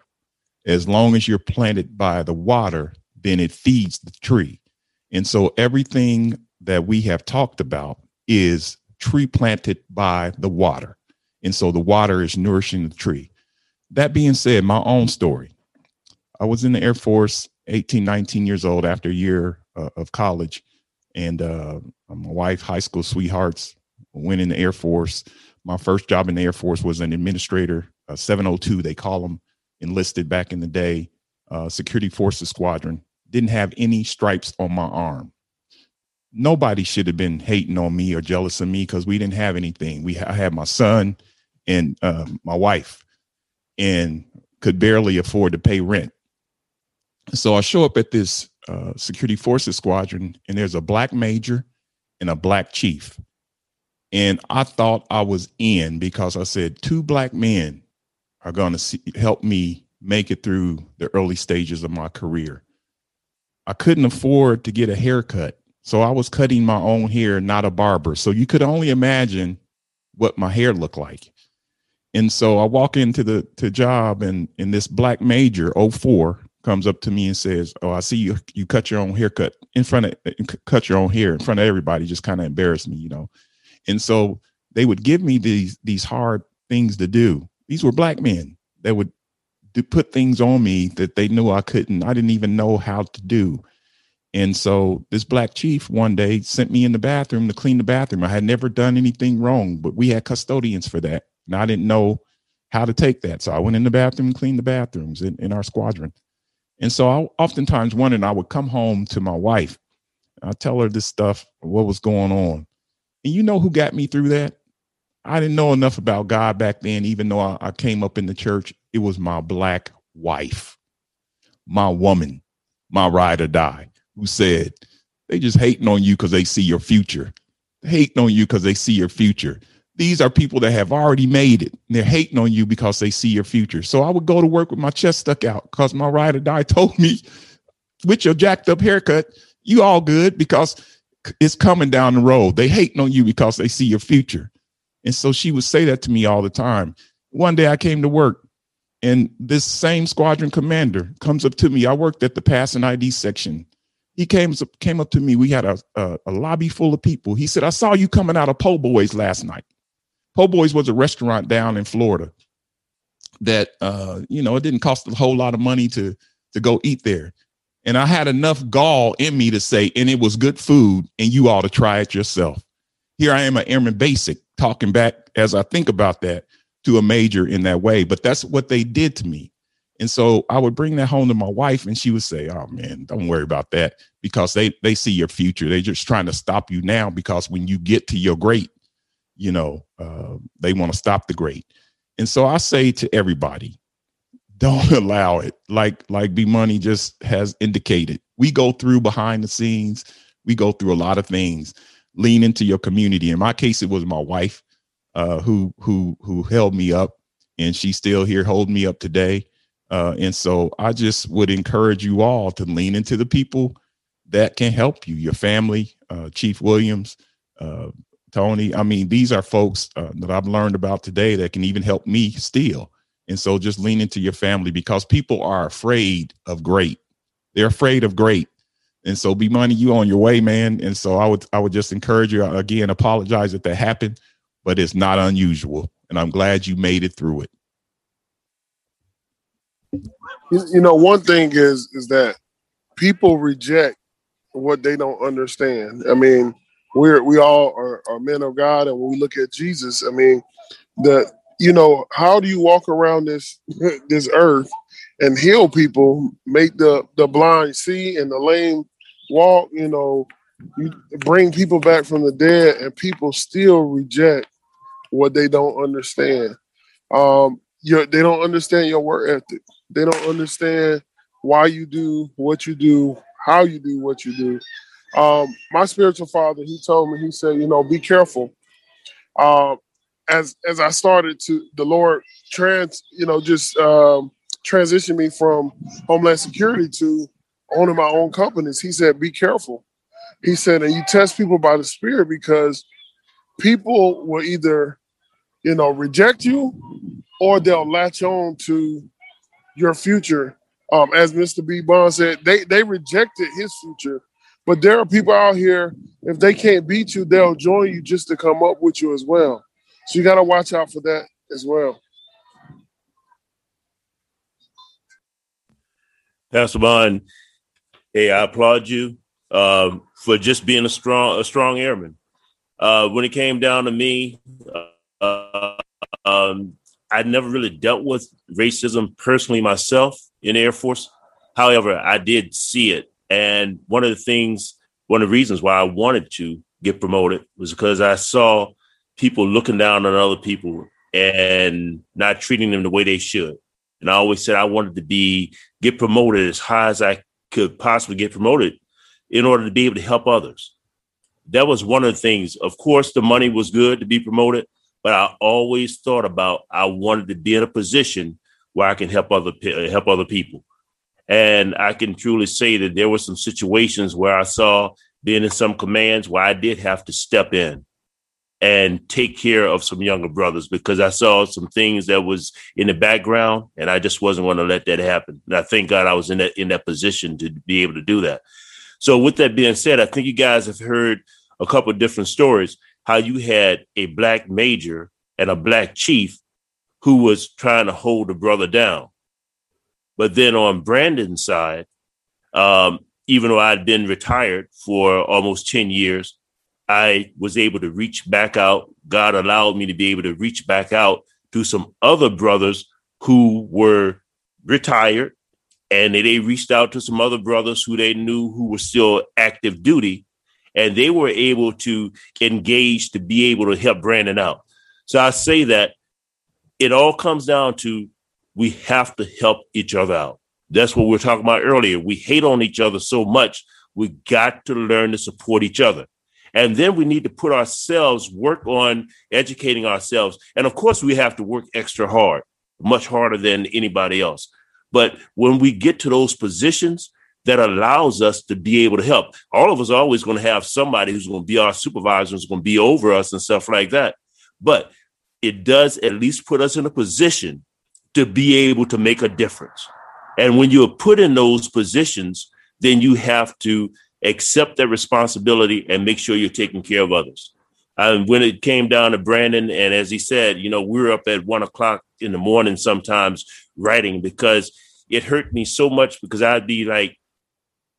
S6: As long as you're planted by the water, then it feeds the tree. And so everything that we have talked about is tree planted by the water. And so the water is nourishing the tree. That being said, my own story. I was in the Air Force, 18, 19 years old after a year uh, of college. And uh, my wife, high school sweethearts, went in the Air Force. My first job in the Air Force was an administrator, 702, they call them, enlisted back in the day, uh, Security Forces Squadron. Didn't have any stripes on my arm nobody should have been hating on me or jealous of me because we didn't have anything. We I had my son and uh, my wife, and could barely afford to pay rent. So I show up at this uh, security forces squadron, and there's a black major and a black chief. And I thought I was in because I said two black men are going to help me make it through the early stages of my career. I couldn't afford to get a haircut. So I was cutting my own hair, not a barber. So you could only imagine what my hair looked like. And so I walk into the to job and and this black major 04 comes up to me and says, "Oh, I see you you cut your own haircut in front of uh, cut your own hair in front of everybody." Just kind of embarrassed me, you know. And so they would give me these these hard things to do. These were black men that would do, put things on me that they knew I couldn't. I didn't even know how to do. And so this black chief one day sent me in the bathroom to clean the bathroom. I had never done anything wrong, but we had custodians for that. And I didn't know how to take that. So I went in the bathroom and cleaned the bathrooms in, in our squadron. And so I oftentimes wondered, I would come home to my wife. I tell her this stuff, what was going on. And you know who got me through that? I didn't know enough about God back then, even though I, I came up in the church. It was my black wife, my woman, my ride or die who said, they just hating on you because they see your future. They hating on you because they see your future. These are people that have already made it. they're hating on you because they see your future. So I would go to work with my chest stuck out because my ride or die [LAUGHS] told me, with your jacked up haircut, you all good because it's coming down the road. They hating on you because they see your future. And so she would say that to me all the time. One day I came to work and this same squadron commander comes up to me. I worked at the pass and ID section he came came up to me. We had a, a, a lobby full of people. He said, "I saw you coming out of Po' Boys last night." Po' Boys was a restaurant down in Florida that uh, you know it didn't cost a whole lot of money to to go eat there, and I had enough gall in me to say, and it was good food, and you ought to try it yourself. Here I am, an airman basic, talking back as I think about that to a major in that way, but that's what they did to me. And so I would bring that home to my wife and she would say, Oh man, don't worry about that because they they see your future. They're just trying to stop you now because when you get to your great, you know, uh, they want to stop the great. And so I say to everybody, don't [LAUGHS] allow it. Like like B Money just has indicated. We go through behind the scenes, we go through a lot of things. Lean into your community. In my case, it was my wife uh, who who who held me up, and she's still here holding me up today uh, and so I just would encourage you all to lean into the people that can help you, your family, uh, Chief Williams, uh, Tony. I mean, these are folks uh, that I've learned about today that can even help me still. And so just lean into your family because people are afraid of great. They're afraid of great. And so, B Money, you on your way, man. And so, I would I would just encourage you again. Apologize if that happened, but it's not unusual, and I'm glad you made it through it.
S9: You, know, one thing is is that people reject what they don't understand. I mean, we're we all are, are men of God, and when we look at Jesus, I mean, the you know, how do you walk around this [LAUGHS] this earth and heal people, make the the blind see and the lame walk? You know, you bring people back from the dead, and people still reject what they don't understand. Um, you they don't understand your work ethic. They don't understand why you do what you do, how you do what you do. Um, my spiritual father, he told me, he said, you know, be careful. Um, as as I started to the Lord trans, you know, just um, transition me from Homeland Security to owning my own companies. He said, be careful. He said, and you test people by the Spirit because people will either, you know, reject you or they'll latch on to your future. Um, as Mr. B. Bond said, they they rejected his future, but there are people out here. If they can't beat you, they'll join you just to come up with you as well. So you got to watch out for that as well.
S8: Pastor Bond, hey, I applaud you uh, for just being a strong a strong airman. Uh, when it came down to me, uh, um, I never really dealt with racism personally myself in the Air Force. However, I did see it. And one of the things, one of the reasons why I wanted to get promoted was because I saw people looking down on other people and not treating them the way they should. And I always said I wanted to be get promoted as high as I could possibly get promoted in order to be able to help others. That was one of the things. Of course, the money was good to be promoted, but I always thought about I wanted to be in a position where I can help other uh, help other people. And I can truly say that there were some situations where I saw being in some commands where I did have to step in and take care of some younger brothers because I saw some things that was in the background and I just wasn't going to let that happen. And I thank God I was in that in that position to be able to do that. So with that being said, I think you guys have heard a couple different stories how you had a black major and a black chief who was trying to hold a brother down. But then on Brandon's side, um, even though I'd been retired for almost 10 years, I was able to reach back out. God allowed me to be able to reach back out to some other brothers who were retired and they reached out to some other brothers who they knew who were still active duty and they were able to engage to be able to help Brandon out. So I say that it all comes down to we have to help each other out. That's what we were talking about earlier. We hate on each other so much. We got to learn to support each other. And then we need to put ourselves, work on educating ourselves. And of course, we have to work extra hard, much harder than anybody else. But when we get to those positions, that allows us to be able to help. All of us are always going to have somebody who's going to be our supervisor, who's going to be over us and stuff like that. But it does at least put us in a position to be able to make a difference. And when you're put in those positions, then you have to accept that responsibility and make sure you're taking care of others. And when it came down to Brandon, and as he said, you know, we were up at one o'clock in the morning sometimes writing because it hurt me so much because I'd be like,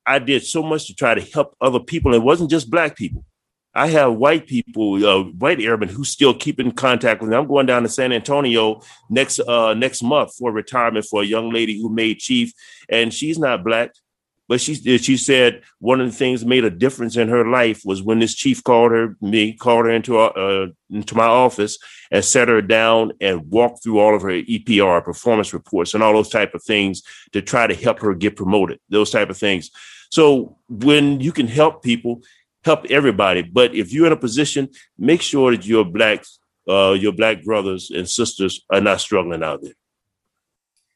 S8: I did so much to try to help other people. It wasn't just black people. I have white people, uh, white airmen who still keep in contact with me. I'm going down to San Antonio next uh, next month for retirement for a young lady who made chief, and she's not black. But she she said one of the things that made a difference in her life was when this chief called her me called her into uh, into my office and set her down and walked through all of her EPR performance reports and all those type of things to try to help her get promoted. Those type of things. So when you can help people, help everybody. But if you're in a position, make sure that your black uh, your black brothers and sisters are not struggling out there.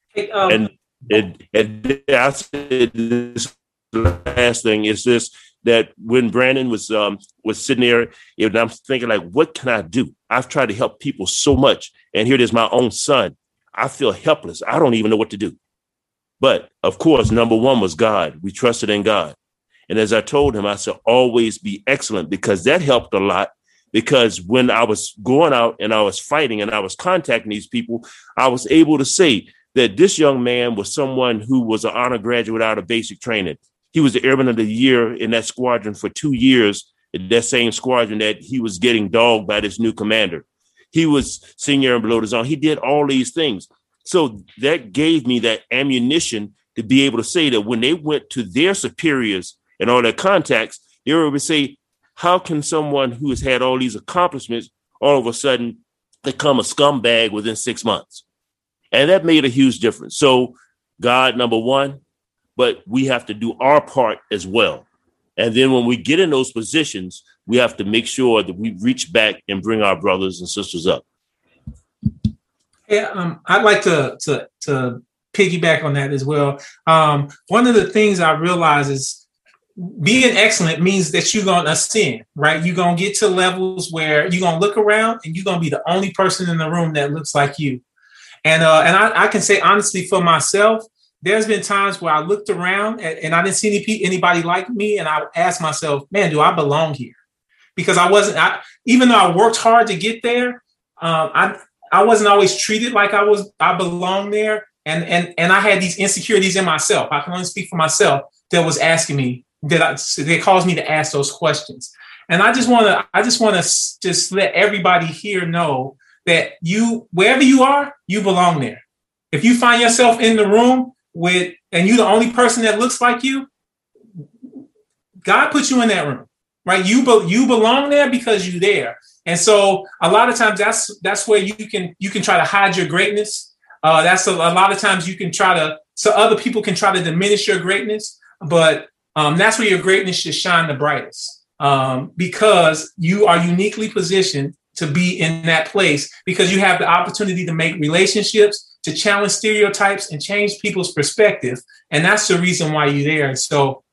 S10: Hey, um,
S8: and and, and I said this last thing is this that when Brandon was um, was sitting there, and I'm thinking like, what can I do? I've tried to help people so much, and here it is, my own son. I feel helpless. I don't even know what to do. But of course, number one was God. We trusted in God. And as I told him, I said, always be excellent because that helped a lot. Because when I was going out and I was fighting and I was contacting these people, I was able to say that this young man was someone who was an honor graduate out of basic training. He was the airman of the year in that squadron for two years, in that same squadron that he was getting dogged by this new commander. He was senior and below the zone. He did all these things. So that gave me that ammunition to be able to say that when they went to their superiors and all their contacts, they were able to say, how can someone who has had all these accomplishments all of a sudden become a scumbag within six months? And that made a huge difference. So, God, number one, but we have to do our part as well. And then when we get in those positions, we have to make sure that we reach back and bring our brothers and sisters up.
S10: Yeah, um, I'd like to to to piggyback on that as well. Um, one of the things I realize is being excellent means that you're gonna ascend, right? You're gonna get to levels where you're gonna look around and you're gonna be the only person in the room that looks like you. And uh, and I, I can say honestly for myself, there's been times where I looked around and, and I didn't see any, anybody like me, and I asked myself, "Man, do I belong here?" Because I wasn't. I, even though I worked hard to get there, um, I I wasn't always treated like I was I belonged there, and and and I had these insecurities in myself. I can only speak for myself. That was asking me that I, that caused me to ask those questions. And I just want to I just want to just let everybody here know that you wherever you are, you belong there. If you find yourself in the room with and you're the only person that looks like you, God put you in that room, right? You be, you belong there because you're there. And so a lot of times that's that's where you can you can try to hide your greatness. Uh, that's a, a lot of times you can try to so other people can try to diminish your greatness, but um, that's where your greatness should shine the brightest um, because you are uniquely positioned to be in that place because you have the opportunity to make relationships, to challenge stereotypes, and change people's perspective, and that's the reason why you're there. And So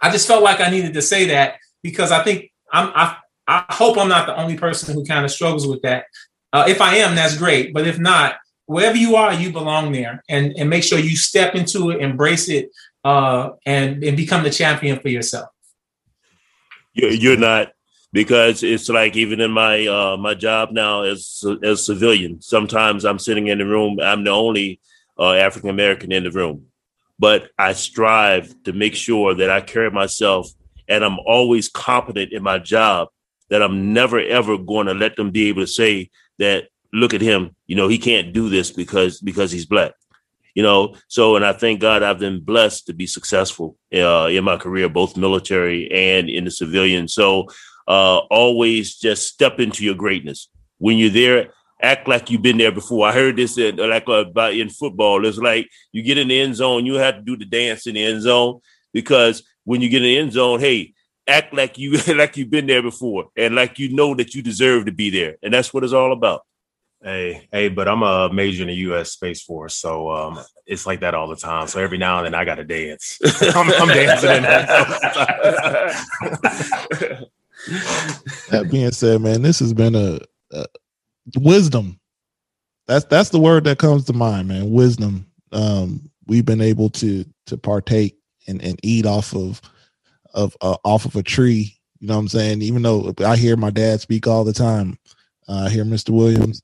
S10: I just felt like I needed to say that because I think I'm I, I hope I'm not the only person who kind of struggles with that. Uh, if I am, that's great. But if not, wherever you are, you belong there, and and make sure you step into it, embrace it, uh, and and become the champion for yourself.
S8: You're not because it's like even in my uh, my job now as as civilian, sometimes I'm sitting in the room, I'm the only uh, African American in the room, but I strive to make sure that I carry myself and I'm always competent in my job that I'm never ever going to let them be able to say that look at him, you know, he can't do this because because he's black. You know, so and I thank God I've been blessed to be successful uh, in my career, both military and in the civilian. So uh, always just step into your greatness. When you're there, act like you've been there before. I heard this in, like uh, about in football. It's like you get in the end zone, you have to do the dance in the end zone because when you get in the end zone, hey, act like you [LAUGHS] like you've been there before and like you know that you deserve to be there and that's what it's all about
S7: hey hey but i'm a major in the u.s space force so um, it's like that all the time so every now and then i gotta dance [LAUGHS] I'm, I'm, dancing in that [LAUGHS]
S1: that being said man this has been a, a wisdom that's that's the word that comes to mind man wisdom um, we've been able to to partake and, and eat off of of uh, off of a tree. You know what I'm saying? Even though I hear my dad speak all the time, uh, I hear Mr. Williams.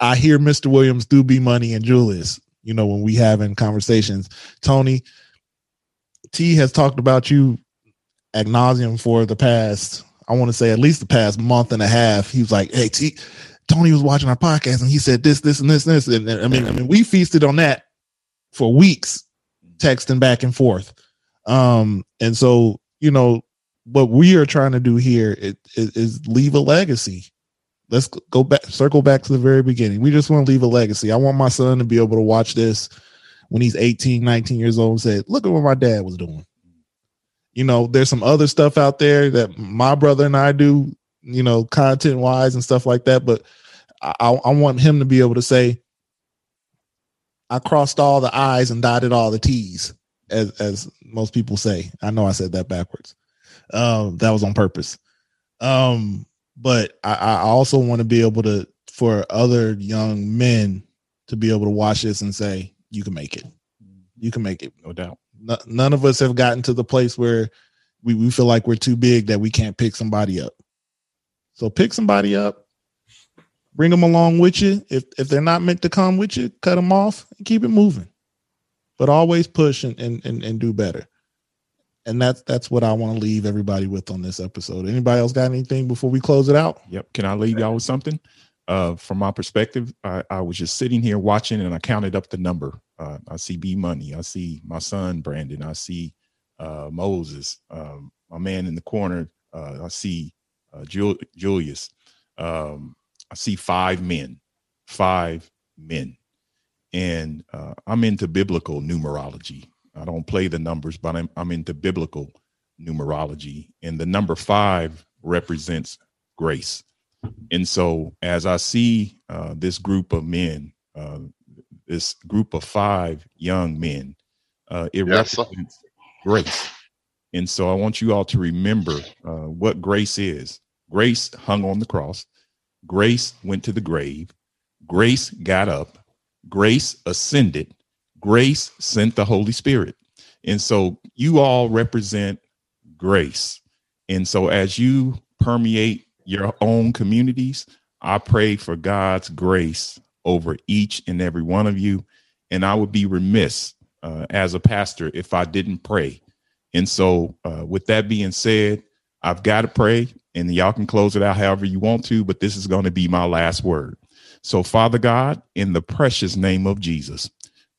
S1: I hear Mr. Williams do B Money and Julius. You know when we having conversations, Tony T has talked about you ad nauseum for the past. I want to say at least the past month and a half. He was like, "Hey T, Tony was watching our podcast and he said this, this, and this, and this." And, and I mean, I mean, we feasted on that for weeks, texting back and forth. Um, and so you know, what we are trying to do here is, is leave a legacy. Let's go back, circle back to the very beginning. We just want to leave a legacy. I want my son to be able to watch this when he's 18, 19 years old and say, look at what my dad was doing. You know, there's some other stuff out there that my brother and I do, you know, content wise and stuff like that. But I, I want him to be able to say, I crossed all the I's and dotted all the T's as as most people say. I know I said that backwards. Um, that was on purpose. Um, but I, I also want to be able to for other young men to be able to watch this and say, you can make it. You can make it, no doubt. None of us have gotten to the place where we, we feel like we're too big that we can't pick somebody up. So pick somebody up, bring them along with you. If if they're not meant to come with you, cut them off and keep it moving. But always push and and and, and do better. And that's that's what I want to leave everybody with on this episode. Anybody else got anything before we close it out?
S6: Yep. Can I leave y'all with something? Uh, from my perspective, I, I was just sitting here watching and I counted up the number. Uh, I see B Money. I see my son Brandon. I see uh, Moses, um, my man in the corner. Uh, I see uh, Jul- Julius. Um, I see five men, five men, and uh, I'm into biblical numerology. I don't play the numbers, but I'm, I'm into biblical numerology, and the number five represents grace. And so, as I see uh, this group of men, uh, this group of five young men, uh, it
S2: Yes, sir.
S6: represents grace. And so, I want you all to remember uh, what grace is. Grace hung on the cross. Grace went to the grave. Grace got up. Grace ascended. Grace sent the Holy Spirit. And so, you all represent grace. And so, as you permeate your own communities, I pray for God's grace over each and every one of you. And I would be remiss uh, as a pastor if I didn't pray. And so, uh, with that being said, I've got to pray, and y'all can close it out however you want to, but this is going to be my last word. So, Father God, in the precious name of Jesus,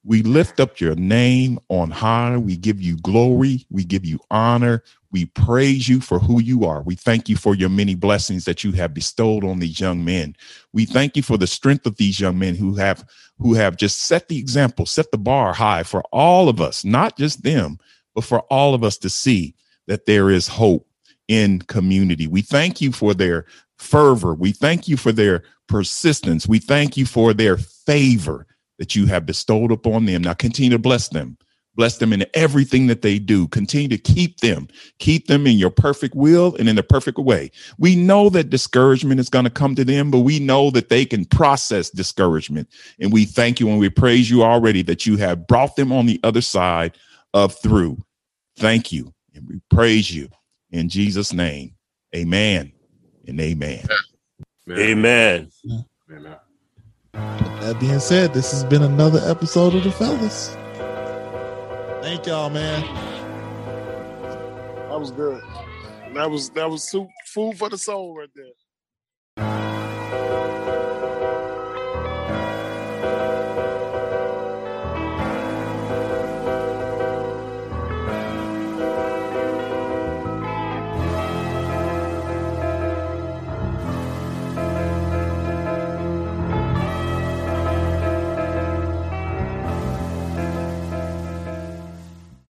S6: we lift up your name on high. We give you glory. We give you honor. We praise you for who you are. We thank you for your many blessings that you have bestowed on these young men. We thank you for the strength of these young men who have who have just set the example, set the bar high for all of us, not just them, but for all of us to see that there is hope in community. We thank you for their fervor. We thank you for their persistence. We thank you for their favor that you have bestowed upon them. Now continue to bless them. Bless them in everything that they do. Continue to keep them, keep them in your perfect will and in the perfect way. We know that discouragement is going to come to them, but we know that they can process discouragement. And we thank you and we praise you already that you have brought them on the other side of through. Thank you. And we praise you in Jesus' name. Amen and amen.
S8: Amen.
S3: Amen.
S1: That being said, this has been another episode of the fellas. Thank y'all, man.
S9: That was good. That was that was food for the soul right there.